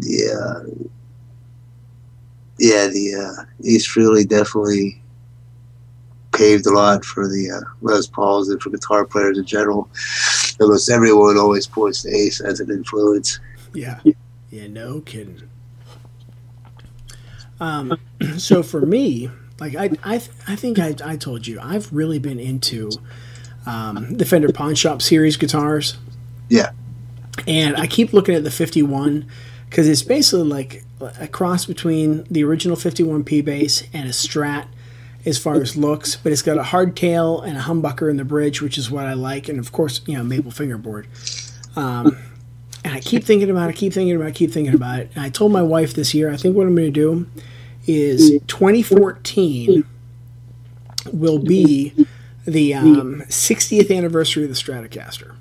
yeah, yeah, the uh, Ace Frehley definitely paved a lot for the uh, Les Pauls and for guitar players in general. Almost everyone always points to Ace as an influence. Yeah. Yeah, no kidding. Um, so for me, like I, I, th- I think I, I told you, I've really been into um, the Fender Pawn Shop series guitars. Yeah. And I keep looking at the 51 because it's basically like a cross between the original 51 P bass and a Strat. as far as looks, but it's got a hardtail and a humbucker in the bridge, which is what I like, and of course, you know, maple fingerboard. Um, and I keep thinking about it, keep thinking about it, keep thinking about it. And I told my wife this year, I think what I'm going to do is 2014 will be the um, 60th anniversary of the Stratocaster.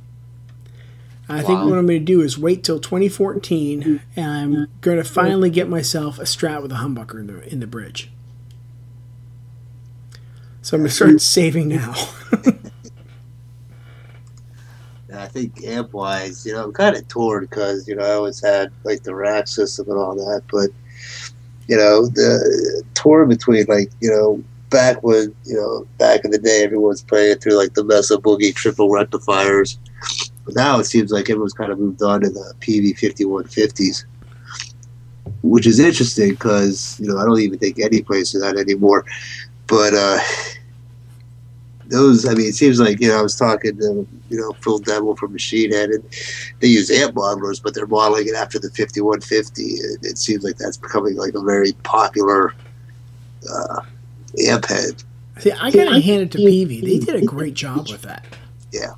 I think what I'm going to do is wait till 2014, and I'm going to finally get myself a Strat with a humbucker in the in the bridge. So I'm going to start saving now. I think amp wise, you know, I'm kind of torn because you know I always had like the rack system and all that, but you know the torn between like you know back when you know back in the day everyone's playing through like the Mesa Boogie triple rectifiers. But now it seems like everyone's kind of moved on to the Peavey 5150s, which is interesting because you know I don't even think any place is that anymore. But uh, those, I mean, it seems like you know I was talking to you know Phil Demmel from Machine Head, and they use amp modelers, but they're modeling it after the 5150. It, it seems like that's becoming like a very popular uh, amp head. See, I got to hand it to Peavey. They did a great job with that. Yeah.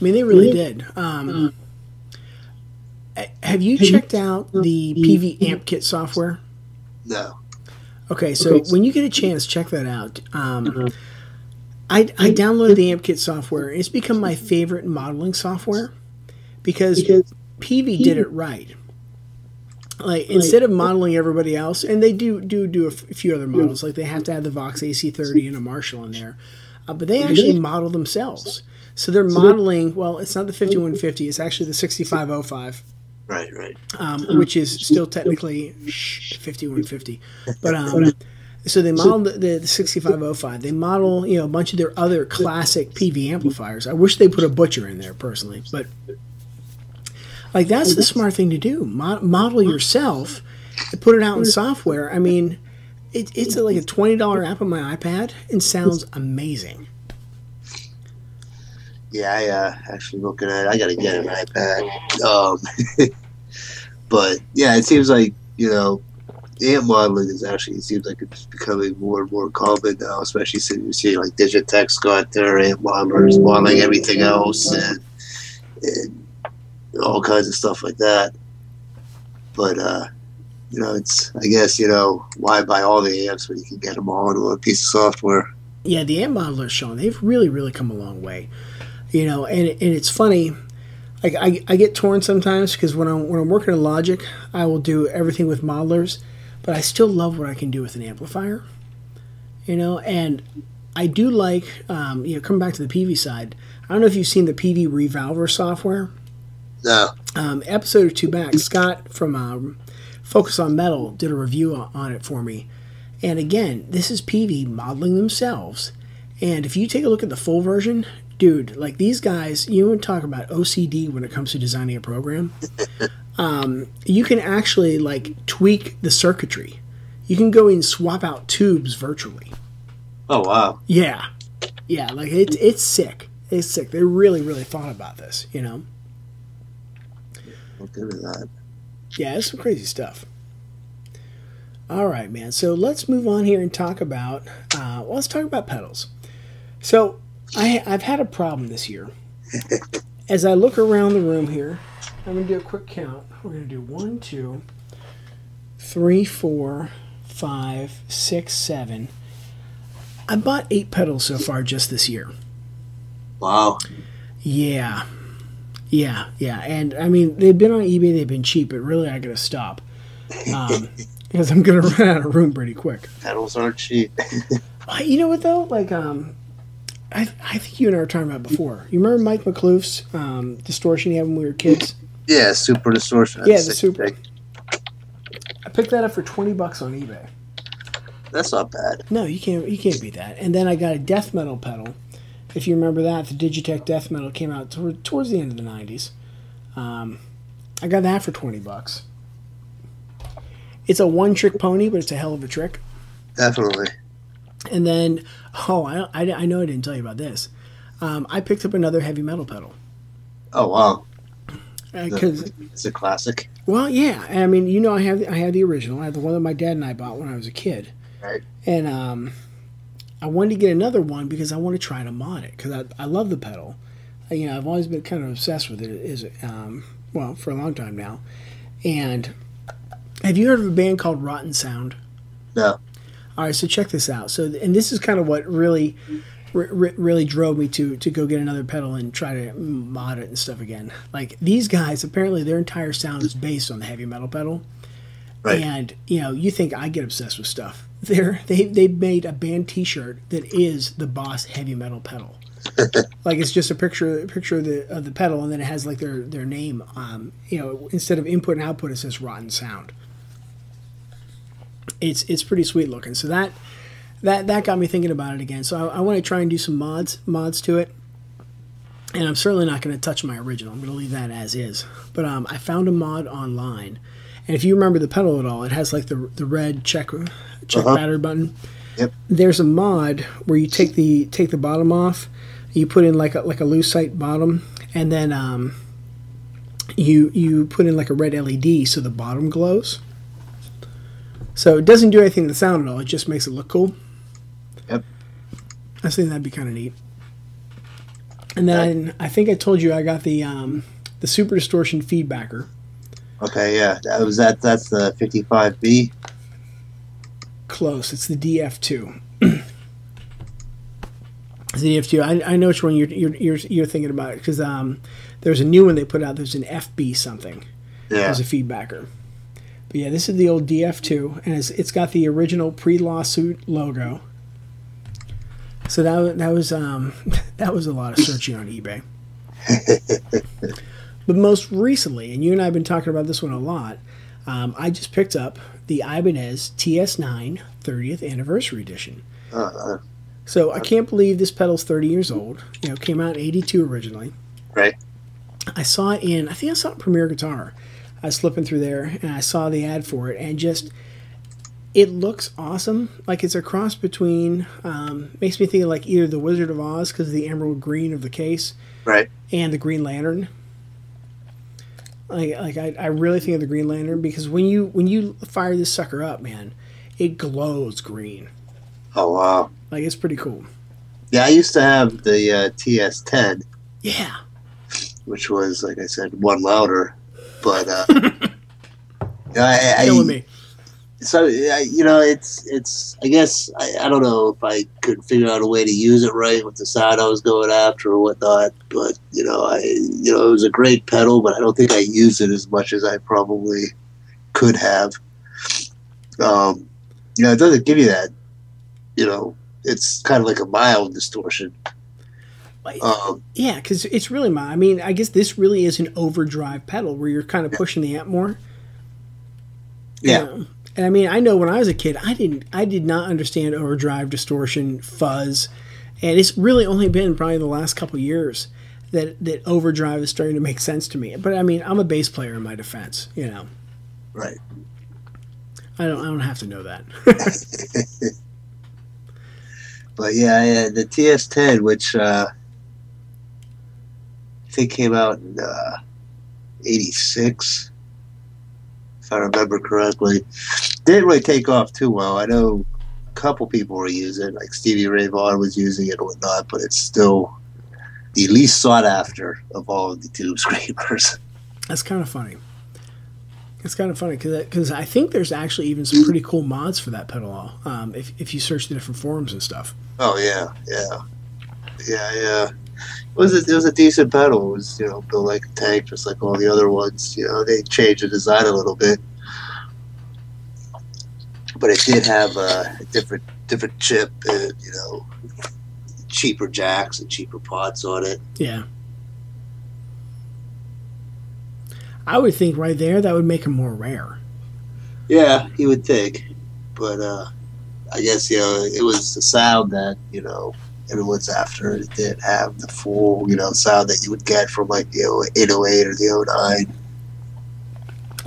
I mean, they really did. Um, have you checked out the Peavey Amp Kit software? No. Okay, so when you get a chance, check that out. Um, I, I downloaded the AmpKit software. It's become my favorite modeling software because Peavey did it right. Like instead of modeling everybody else, and they do do do a f- few other models, like they have to have the Vox AC30 and a Marshall in there, uh, but they actually model themselves. So they're modeling. Well, it's not the 5150; it's actually the 6505 Right, right. um, which is still technically 5150. But um, so they model the, the, the 6505. They model you know a bunch of their other classic Peavey amplifiers. I wish they put a butcher in there personally, but like that's the smart thing to do. Mo- model yourself, and put it out in software. I mean, it, it's like a twenty dollar app on my iPad and sounds amazing. Yeah, I uh, actually looking at. it. I got to get an iPad. Um, but yeah, it seems like you know, amp modeling is actually. It seems like it's becoming more and more common now, especially since you see like Digitech's got their amp modelers modeling everything else and, and all kinds of stuff like that. But uh, you know, it's I guess you know why buy all the amps when you can get them all into a piece of software. Yeah, the amp modelers, Sean, they've really, really come a long way. You know, and and it's funny. Like I, I get torn sometimes because when I'm when I'm working in Logic, I will do everything with modelers, but I still love what I can do with an amplifier. You know, and I do like um, you know coming back to the Peavey side. I don't know if you've seen the Peavey ReValver software. No, Um, episode or two back, Scott from um, Focus on Metal did a review on, on it for me. And again, this is Peavey modeling themselves. And if you take a look at the full version, dude, like these guys, you would talk about OCD when it comes to designing a program. um, you can actually like tweak the circuitry. You can go and swap out tubes virtually. oh wow, Yeah, yeah, like it's it's sick. It's sick. They really, really thought about this. You know. that. Yeah, it's some crazy stuff. All right, man. So let's move on here and talk about. Uh, well, let's talk about pedals. So I, I've had a problem this year. As I look around the room here, I'm going to do a quick count. We're going to do one, two, three, four, five, six, seven. I bought eight pedals so far just this year. Wow, Yeah. Yeah, yeah. And I mean, they've been on eBay, they've been cheap, but really I gotta stop. Um, because I'm gonna run out of room pretty quick. pedals aren't cheap. Uh, You know what though? Like, um, I, I think you and I were talking about before. You remember Mike McClouf's um, distortion he had when we were kids? yeah, super distortion. Yeah, the super. thing. I picked that up for twenty bucks on eBay. That's not bad. No, you can't. You can't beat that. And then I got a death metal pedal. If you remember that, the Digitech death metal came out toward, towards the end of the '90s. Um, I got that for twenty bucks. It's a one-trick pony, but it's a hell of a trick. Definitely. And then, oh, I, I, I know I didn't tell you about this. Um, I picked up another heavy metal pedal Oh wow, because, it's a classic. well, yeah. I mean, you know, I have I have the original. I have the one that my dad and I bought when I was a kid. Right. And um, I wanted to get another one because I want to try to mod it because I, I love the pedal. Uh, You know, I've always been kind of obsessed with it. Is um, well for a long time now. And have you heard of a band called Rotten Sound? No. All right, so check this out. So, and this is kind of what really, r- really drove me to to go get another pedal and try to mod it and stuff again. Like these guys, apparently their entire sound is based on the heavy metal pedal. Right. And you know, you think I get obsessed with stuff? They're they they made a band T-shirt that is the Boss heavy metal pedal. like it's just a picture a picture of the of the pedal, and then it has like their their name. Um, you know, instead of input and output, it says Rotten Sound. It's it's pretty sweet looking. So that that that got me thinking about it again. So I, I want to try and do some mods mods to it. And I'm certainly not going to touch my original. I'm going to leave that as is. But um, I found a mod online, and if you remember the pedal at all, it has like the the red check check Uh-huh. battery button. Yep. There's a mod where you take the take the bottom off, you put in like a like a lucite bottom, and then um, you you put in like a red LED so the bottom glows. So it doesn't do anything to the sound at all. It just makes it look cool. Yep. I think that'd be kind of neat. And then I think I told you I got the um, the super distortion feedbacker. Okay, yeah. That was that that's the fifty five B. Close. It's the DF2. the DF2. I, I know which one you're you're you're, you're thinking about because um, there's a new one they put out. There's an FB something Yeah. as a feedbacker. But yeah, this is the old DF2, and it's, it's got the original pre-lawsuit logo. So that that was um, that was a lot of searching on eBay. but most recently, and you and I have been talking about this one a lot, um, I just picked up the Ibanez TS9 30th Anniversary Edition. Uh, So I can't believe this pedal's 30 years old. You know, came out in 82 originally. right. I saw it in, I think I saw it in Premier Guitar. I was flipping through there and I saw the ad for it and just, it looks awesome. Like it's a cross between, um, makes me think of like either the Wizard of Oz because of the emerald green of the case Right. and the Green Lantern. Like, like I, I really think of the Green Lantern because when you when you fire this sucker up, man, it glows green. Oh wow. Like it's pretty cool. Yeah, I used to have the uh, TS ten, Yeah. which was like I said, one louder. But uh I, I, Killing me. so I, you know it's it's i guess I, I don't know if i could figure out a way to use it right with the sound i was going after or whatnot but you know i you know it was a great pedal but i don't think i used it as much as i probably could have um you know it doesn't give you that you know it's kind of like a mild distortion um Yeah, because it's really my. I mean, I guess this really is an overdrive pedal where you're kind of pushing the amp more. yeah know? And I mean, I know when I was a kid, I didn't, I did not understand overdrive, distortion, fuzz, and it's really only been probably the last couple years that that overdrive is starting to make sense to me. But I mean, I'm a bass player in my defense. You know, right I don't, I don't have to know that. But yeah, yeah the TS10, which uh, think came out in uh, '86, if I remember correctly, didn't really take off too well. I know a couple people were using it, like Stevie Ray Vaughan was using it and whatnot, but it's still the least sought after of all of the tube screamers. That's kind of funny. It's kind of funny because I think there's actually even some pretty cool mods for that pedal. Um, if if you search the different forums and stuff. Oh yeah, yeah, yeah, yeah. It was a, it was a decent pedal. It was you know built like a tank, just like all the other ones. You know they changed the design a little bit, but it did have a different different chip and you know cheaper jacks and cheaper pots on it. Yeah. I would think right there that would make them more rare. Yeah, you would think, but uh, I guess you know it was the sound that you know everyone's after. It didn't have the full you know sound that you would get from like the 808 or the 09.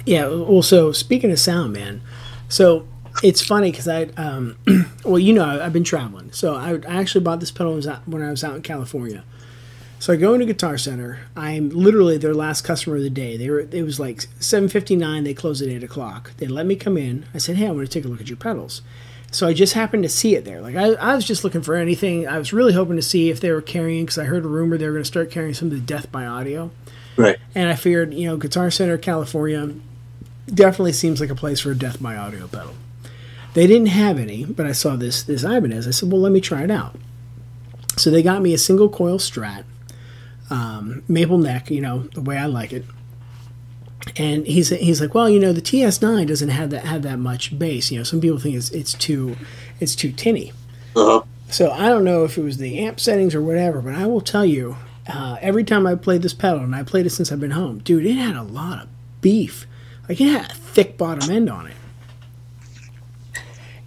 Yeah. Well, so speaking of sound, man, so it's funny because I, um, well, you know, I've been traveling. So I, I actually bought this pedal when I was out- in California. So I go into Guitar Center. I'm literally their last customer of the day. They were. It was like 7:59. They closed at eight o'clock. They let me come in. I said, "Hey, I want to take a look at your pedals." So I just happened to see it there. Like I, I was just looking for anything. I was really hoping to see if they were carrying because I heard a rumor they were going to start carrying some of the Death by Audio, Right. and I figured you know Guitar Center California definitely seems like a place for a Death by Audio pedal. They didn't have any, but I saw this this Ibanez. I said, well, let me try it out. So they got me a single coil Strat, um, maple neck, you know the way I like it. And he's he's like, well, you know, the TS9 doesn't have that have that much bass. You know, some people think it's it's too it's too tinny. Uh-huh. So I don't know if it was the amp settings or whatever, but I will tell you, uh, every time I played this pedal, and I played it since I've been home, dude, it had a lot of beef. Like it had a thick bottom end on it.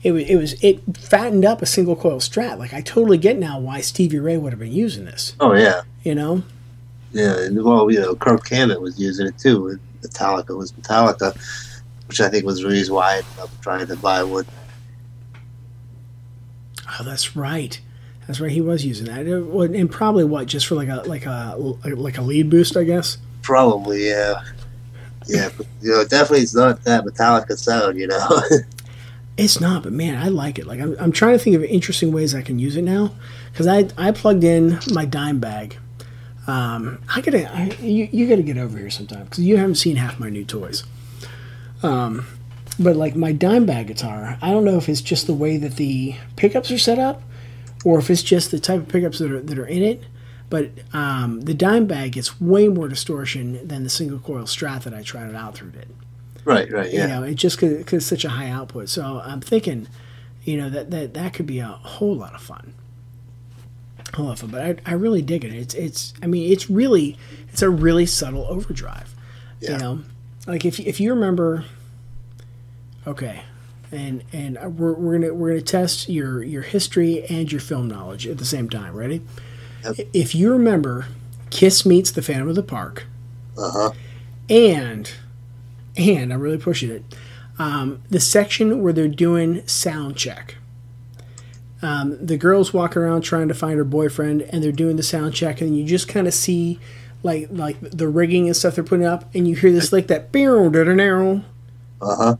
It was it was it fattened up a single coil Strat. Like I totally get now why Stevie Ray would have been using this. Oh yeah. You know, Yeah, and well, you know, Kirk Hammett was using it too. Metallica was Metallica, which I think was the reason why I ended up trying to buy one. oh that's right, that's right. He was using that, uh, It wa- and probably what just for like a like a like a lead boost, I guess. Probably, yeah. Yeah, but, you know, definitely it's not that Metallica sound, you know. It's not, but man, I like it. Like I'm, I'm trying to think of interesting ways I can use it now, because I I plugged in my Dimebag. Um, I gotta I, you you gotta get over here sometime because you haven't seen half my new toys. Um, but like my Dimebag guitar, I don't know if it's just the way that the pickups are set up, or if it's just the type of pickups that are that are in it. But um, the Dimebag gets way more distortion than the single coil Strat that I tried it out through did right, right, yeah. you know, it just because it's such a high output. So I'm thinking, you know, that that that could be a whole lot of fun. Whole lot of but I, I really dig it. It's it's I mean it's really it's a really subtle overdrive. Yeah. You know, like if if you remember, okay, and and we're, we're gonna we're gonna test your your history and your film knowledge at the same time. Ready? Yep. If you remember, Kiss meets the Phantom of the Park Uh huh. and and I'm really pushing it. Um, the section where they're doing sound check. Um, the girls walk around trying to find her boyfriend, and they're doing the sound check, and you just kind of see like like the rigging and stuff they're putting up, and you hear this like that barrel narrow. Uh huh.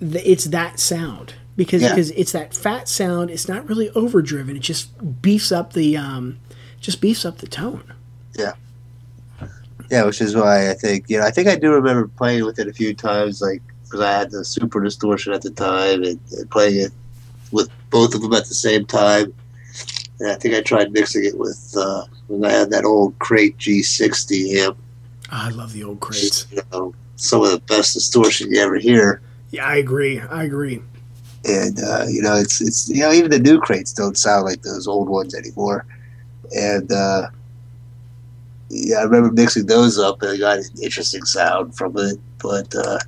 it's that sound because Yeah. because it's that fat sound. It's not really overdriven. It just beefs up the um, just beefs up the tone. Yeah. Yeah, which is why I think you know I think I do remember playing with it a few times, like because I had the super distortion at the time and, and playing it with both of them at the same time. And I think I tried mixing it with uh, when I had that old Crate G60 amp. I love the old crates. You know, some of the best distortion you ever hear. Yeah, I agree. I agree. and uh, you know it's it's you know even the new crates don't sound like those old ones anymore and uh, yeah i remember mixing those up and i got an interesting sound from it but uh,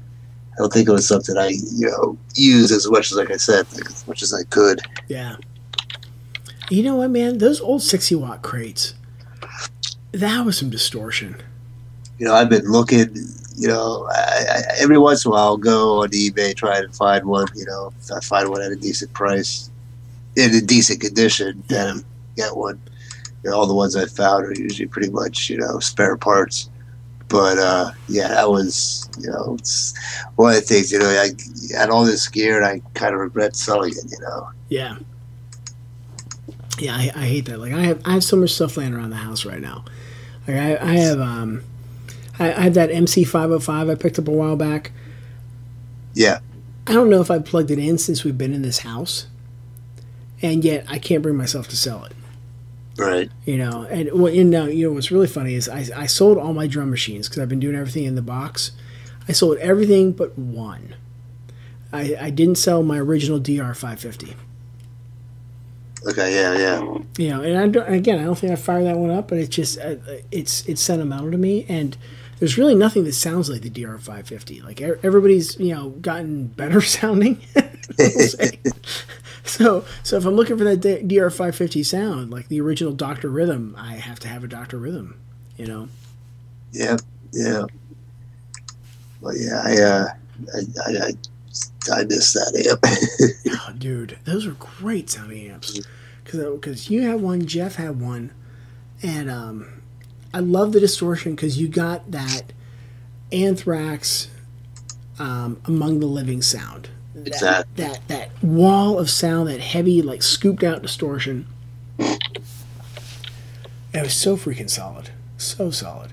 i don't think it was something i you know used as much as like i said like, as much as i could Yeah. You know what, man? Those old 60 watt crates, that was some distortion. you know i've been looking you know I, I, every once in a while i'll go on ebay try to find one you know if i find one at a decent price in a decent condition then get one you know, all the ones i found are usually pretty much you know spare parts but uh yeah that was you know it's one of the things you know i had all this gear and i kind of regret selling it you know Yeah. Yeah, I, I hate that. Like I have I have so much stuff laying around the house right now. Like I, I have um I, I have that MC five oh five I picked up a while back. yeah I don't know if I've plugged it in since we've been in this house. And yet I can't bring myself to sell it. Right You know, and well, and now you know what's really funny is I, I sold all my drum machines because I've been doing everything in the box. I sold everything but one. I, I didn't sell my original DR five fifty. okay yeah yeah You know, and I don't, again, I don't think I fired that one up, but it's just uh, it's it's sentimental to me, and there's really nothing that sounds like the DR five fifty. Like everybody's you know gotten better sounding. we'll so so if I'm looking for that DR five fifty sound, like the original Doctor Rhythm, I have to have a Doctor Rhythm. You know. Yeah, yeah. But yeah, I uh, I, I, I, I miss that amp. Oh, dude, those are great sounding amps. Because you had one, Jeff had one, and um, I love the distortion because you got that Anthrax um, Among the Living sound. That, Exactly. that that wall of sound, that heavy, like scooped out distortion. It was so freaking solid, so solid.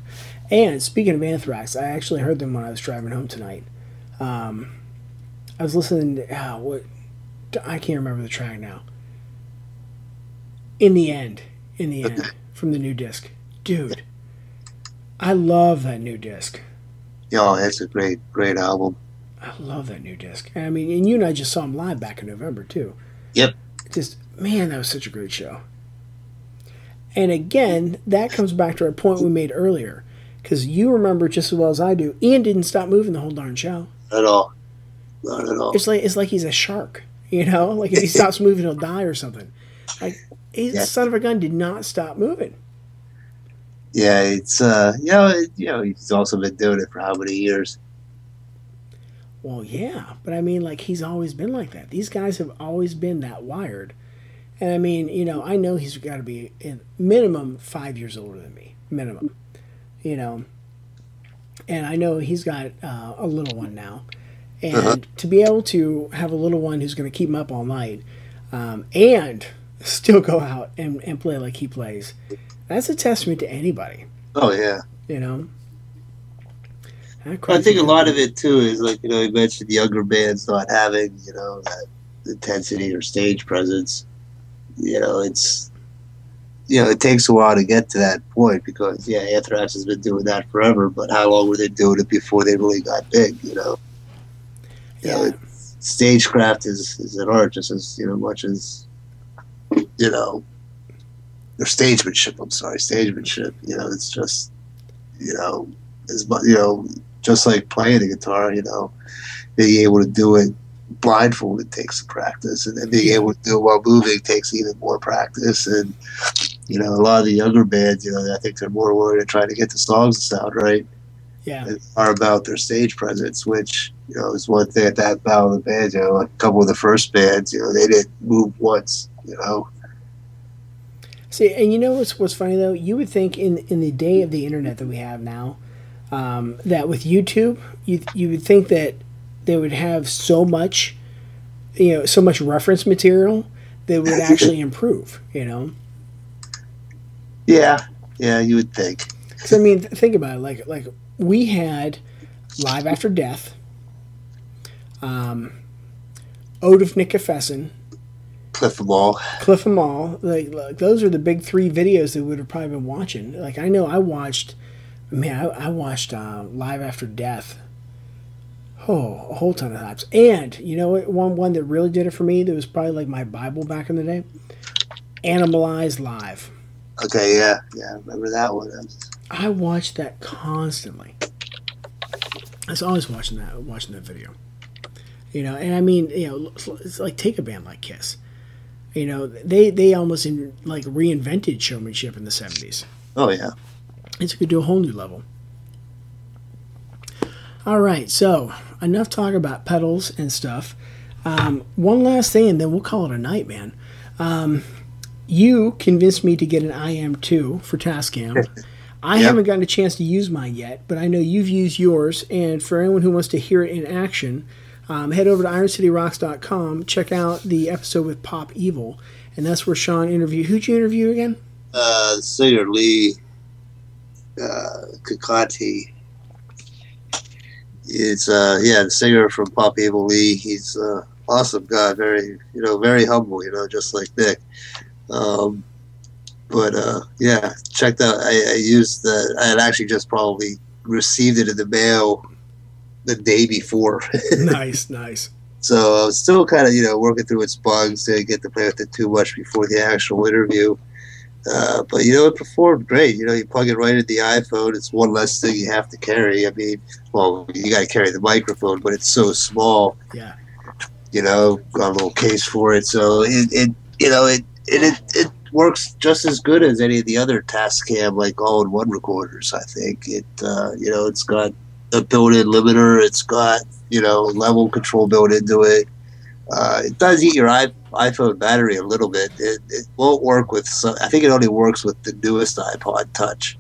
And speaking of Anthrax, I actually heard them when I was driving home tonight. Um, I was listening. To, ah, what I can't remember the track now. In the end, in the end, from the new disc, dude. I love that new disc. Yeah, it's a great, great album. I love that new disc. I mean, and you and I just saw him live back in November too. Yep. Just man, that was such a great show. And again, that comes back to our point we made earlier, because you remember just as well as I do. Ian didn't stop moving the whole darn show. At all. Not at all. It's like it's like he's a shark, you know. Like if he stops moving, he'll die or something. Like his Yeah. son of a gun did not stop moving. Yeah, it's uh, you know, it, you know, he's also been doing it for how many years? Well, yeah, but I mean, like he's always been like that. These guys have always been that wired. And I mean, you know, I know he's got to be in minimum five years older than me, minimum. You know, and I know he's got uh, a little one now, and Uh-huh. to be able to have a little one who's going to keep him up all night, um, and still go out and, and play like he plays, that's a testament to anybody. Oh yeah. You know. I think a lot of it too is like you know you mentioned younger bands not having you know that intensity or stage presence. You know it's you know it takes a while to get to that point because yeah Anthrax has been doing that forever, but how long were they doing it before they really got big? You know, you know, Yeah. it, stagecraft is is an art just as you know much as you know or stagemanship. I'm sorry, stagemanship. You know, it's just you know as mu you know just like playing the guitar. You know, being able to do it blindfolded takes some practice, and then being able to do it while moving takes even more practice. And you know, a lot of the younger bands, you know, I think they're more worried at trying to get the songs to sound right Yeah. are about their stage presence, which you know is one thing at that battle of the bands. You know, a couple of the first bands, you know, they didn't move once. You know, See, and you know what's what's funny though? You would think in in the day of the internet that we have now, um, that with YouTube, you you would think that they would have so much, you know, so much reference material that would actually improve. You know, yeah, yeah, you would think. because I mean, th- think about it. Like like we had live after death, um, Ode of Nick Fessin, Cliff them all. Cliff 'em all. Like, like those are the big three videos that we would have probably been watching. Like I know I watched, man, I, I watched uh, Live After Death. Oh, a whole ton of times. And you know what? One one that really did it for me. That was probably like my Bible back in the day. Animalize Live. Okay, yeah, yeah, I remember that one. I watched that constantly. I was always watching that watching that video. You know, and I mean, you know, it's like take a band like Kiss. You know, they they almost in, like reinvented showmanship in the seventies. Oh yeah, It took it to a whole new level. All right, so enough talk about pedals and stuff. Um, one last thing, and then we'll call it a night, man. Um, you convinced me to get an IM2 for Tascam. I Yep. haven't gotten a chance to use mine yet, but I know you've used yours. And for anyone who wants to hear it in action, um, head over to IronCityRocks.com. Check out the episode with Pop Evil, and that's where Sean interviewed. Who'd you interview again? uh, singer Leigh uh, Kakaty. It's uh, yeah, the singer from Pop Evil Leigh. He's uh, awesome guy, very you know, very humble. You know, just like Nick. Um, but uh, yeah, checked out. I, I used the. I had actually just probably received it in the mail the day before. nice, nice. So I was still kind of, you know, working through its bugs. Didn't get to play with it too much before the actual interview. Uh, but, you know, it performed great. You know, you plug it right into the iPhone. It's one less thing you have to carry. I mean, well, you got to carry the microphone, but it's so small, Yeah. you know, got a little case for it. So it, it you know, it, it, it, it works just as good as any of the other Tascam, like all-in-one recorders, I think. It, uh, you know, it's got a built-in limiter. It's got you know level control built into it. Uh, it does eat your i- iPhone battery a little bit. It, it won't work with. Some, I think it only works with the newest iPod Touch,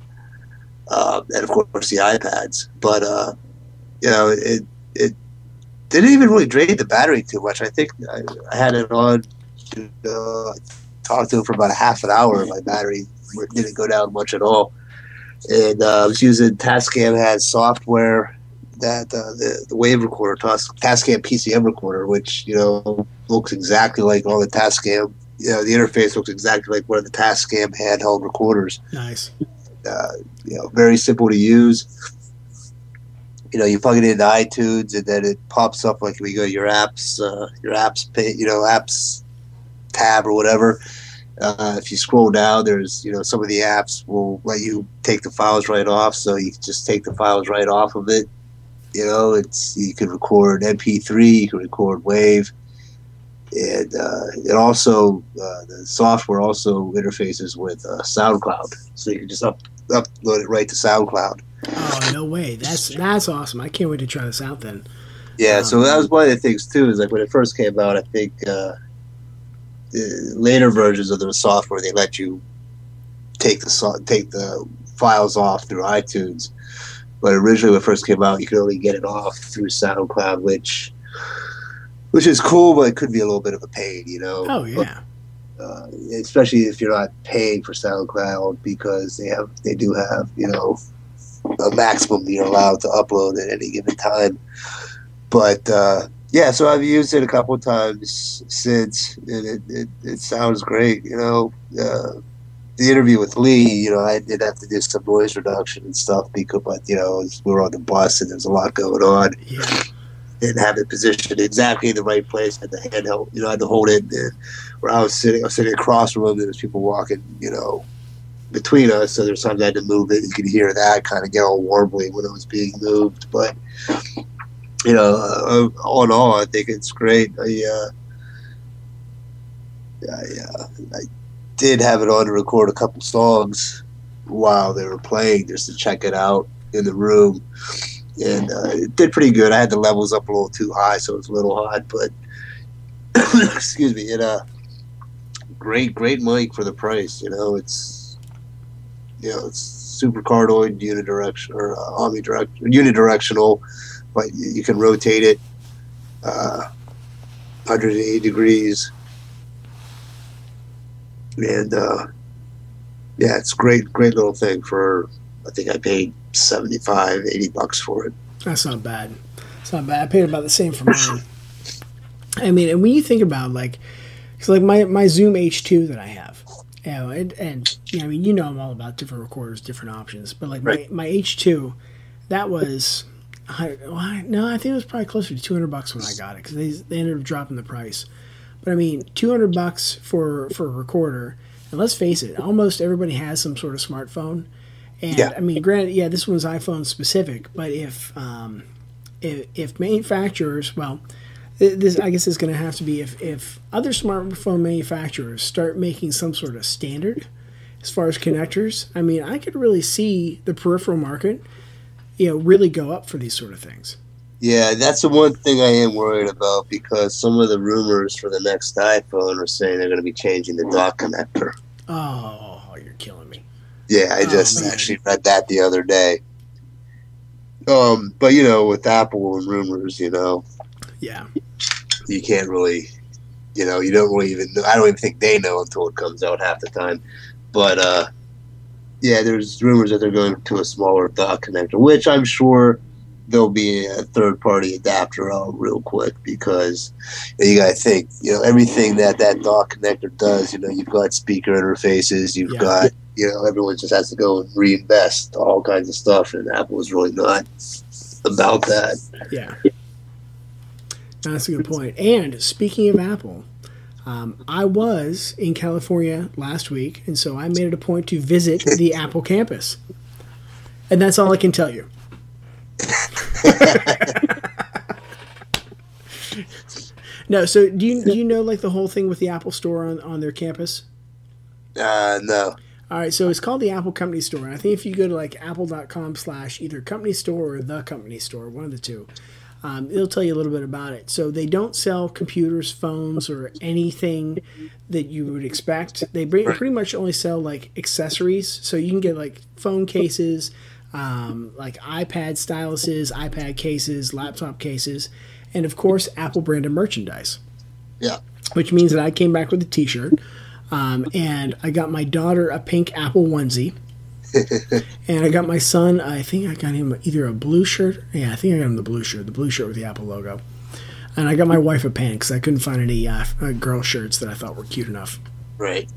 uh, and of course the iPads. But uh, you know it it didn't even really drain the battery too much. I think I, I had it on. To, uh, talked to him for about a half an hour. My battery didn't go down much at all. And uh, I was using Tascam has software that uh, the, the wave recorder, Tas- Tascam PCM recorder, which you know looks exactly like all the Tascam. You know, the interface looks exactly like one of the Tascam handheld recorders. Nice. Uh, you know, very simple to use. You know, you plug it into iTunes, and then it pops up like we go your apps, uh, your apps, pay, you know, apps tab or whatever. Uh, if you scroll down, there's you know some of the apps will let you take the files right off, so you can just take the files right off of it. You know, it's you can record MP3, you can record WAV, and uh, it also uh, the software also interfaces with uh, SoundCloud, so you can just up, upload it right to SoundCloud. Oh no way! That's that's awesome. I can't wait to try this out then. Yeah, so that was one of the things too. Is like when it first came out, I think uh, later versions of the software they let you take the so- take the files off through iTunes, but originally when it first came out, you could only get it off through SoundCloud, which which is cool, but it could be a little bit of a pain, you know. Oh yeah. Uh, especially if you're not paying for SoundCloud because they have they do have you know a maximum you're allowed to upload at any given time. But uh, yeah, so I've used it a couple of times since, and it, it, it sounds great. You know, uh, the interview with Leigh, you know, I did have to do some noise reduction and stuff because, but you know, we were on the bus and there's a lot going on. Yeah. Didn't have it positioned exactly in the right place. Had the handheld, you know, I had to hold it. And where I was sitting, I was sitting across from him. There was people walking, you know, between us. So there's times I had to move it. You could hear that kind of get all warbly when it was being moved. But you know, uh, all in all, I think it's great. I, uh, I, uh, I did have it on to record a couple songs while they were playing just to check it out in the room. And uh, it did pretty good. I had the levels up a little too high, so it was a little hot, but excuse me, it uh great, great mic for the price. You know, it's you know, it's super cardioid unidirectional or uh, unidirectional but you can rotate it uh, 180 degrees. And uh, yeah, it's great, great little thing for, I think I paid 75, 80 bucks for it. That's not bad. It's not bad. I paid about the same for mine. I mean, and when you think about like, cause like my, my Zoom H2 that I have, you know, and, and you know, I mean, you know, I'm all about different recorders, different options, but like Right. my, my H2, that was, I, no, I think it was probably closer to 200 bucks when I got it because they, they ended up dropping the price. But I mean, 200 bucks for, for a recorder. And let's face it, almost everybody has some sort of smartphone. And Yeah. I mean, granted, yeah, this one's iPhone specific, but if, um, if, if manufacturers, well, this I guess is going to have to be if, if other smartphone manufacturers start making some sort of standard as far as connectors. I mean, I could really see the peripheral market, you know, really go up for these sort of things. Yeah, that's the one thing I am worried about because some of the rumors for the next iPhone are saying they're going to be changing the dock connector. Oh, you're killing me. Yeah, I Oh, just man. actually read that the other day. Um, but you know, with Apple and rumors, you know, Yeah. you can't really, you know, you don't really even. Know, I don't even think they know until it comes out half the time. But uh, yeah, there's rumors that they're going to a smaller dock connector, which I'm sure there'll be a third party adapter out real quick because you got to think, you know, everything that that dock connector does. You know, you've got speaker interfaces, you've Yeah. got, you know, everyone just has to go and reinvest all kinds of stuff, and Apple is really not about that. Yeah. That's a good point. And speaking of Apple, um, I was in California last week, and so I made it a point to visit the Apple campus. And that's all I can tell you. No, so do you do you know like the whole thing with the Apple store on, on their campus? Uh, no. All right, so it's called the Apple Company Store. I think if you go to like apple.com slash either company store or the company store, one of the two, um, it'll tell you a little bit about it. So they don't sell computers, phones, or anything that you would expect. They pretty much only sell like accessories. So you can get like phone cases, um, like iPad styluses, iPad cases, laptop cases. and of course, Apple branded merchandise. Yeah. Which means that I came back with a T-shirt, um, and I got my daughter a pink Apple onesie, and I got my son. I think I got him either a blue shirt. Yeah, I think I got him the blue shirt, the blue shirt with the Apple logo. And I got my wife a pant because I couldn't find any uh, uh, girl shirts that I thought were cute enough. Right.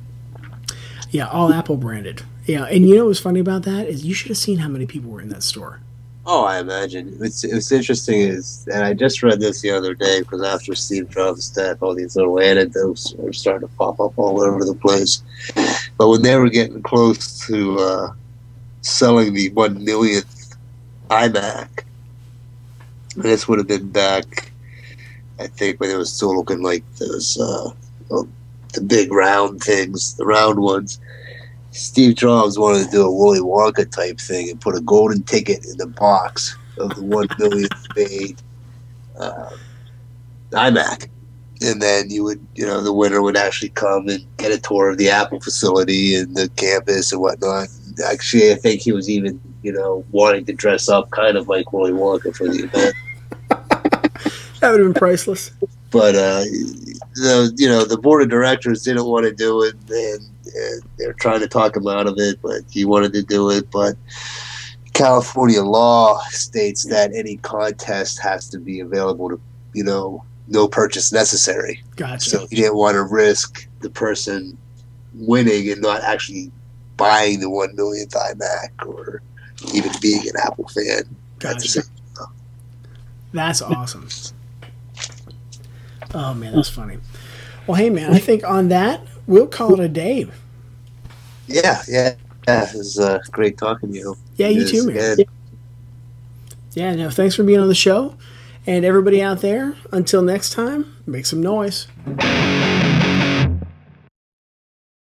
Yeah, all Apple branded. Yeah, and you know what's funny about that is you should have seen how many people were in that store. Oh, I imagine. It's it's interesting is, and I just read this the other day because after Steve Jobs' death, all these little anecdotes are starting to pop up all over the place. But when they were getting close to uh, selling the one millionth iMac, this would have been back, I think, when it was still looking like those uh, the big round things, the round ones. Steve Jobs wanted to do a Willy Wonka type thing and put a golden ticket in the box of the one millionth made uh, iMac, and then you would, you know, the winner would actually come and get a tour of the Apple facility and the campus and whatnot. Actually, I think he was even, you know, wanting to dress up kind of like Willy Wonka for the event. That would have been priceless. But uh, the you know the board of directors didn't want to do it, and, and they're trying to talk him out of it. But he wanted to do it. But California law states that any contest has to be available to you know no purchase necessary. Gotcha. So he didn't want to risk the person winning and not actually buying the one millionth iMac or even being an Apple fan. Gotcha. That's awesome. Oh man, that's funny. Well, hey man, I think on that we'll call it a day. Yeah, yeah, yeah. It was uh, great talking to you. Yeah, you too, man. and- Yeah, no, thanks for being on the show, and everybody out there. Until next time, make some noise.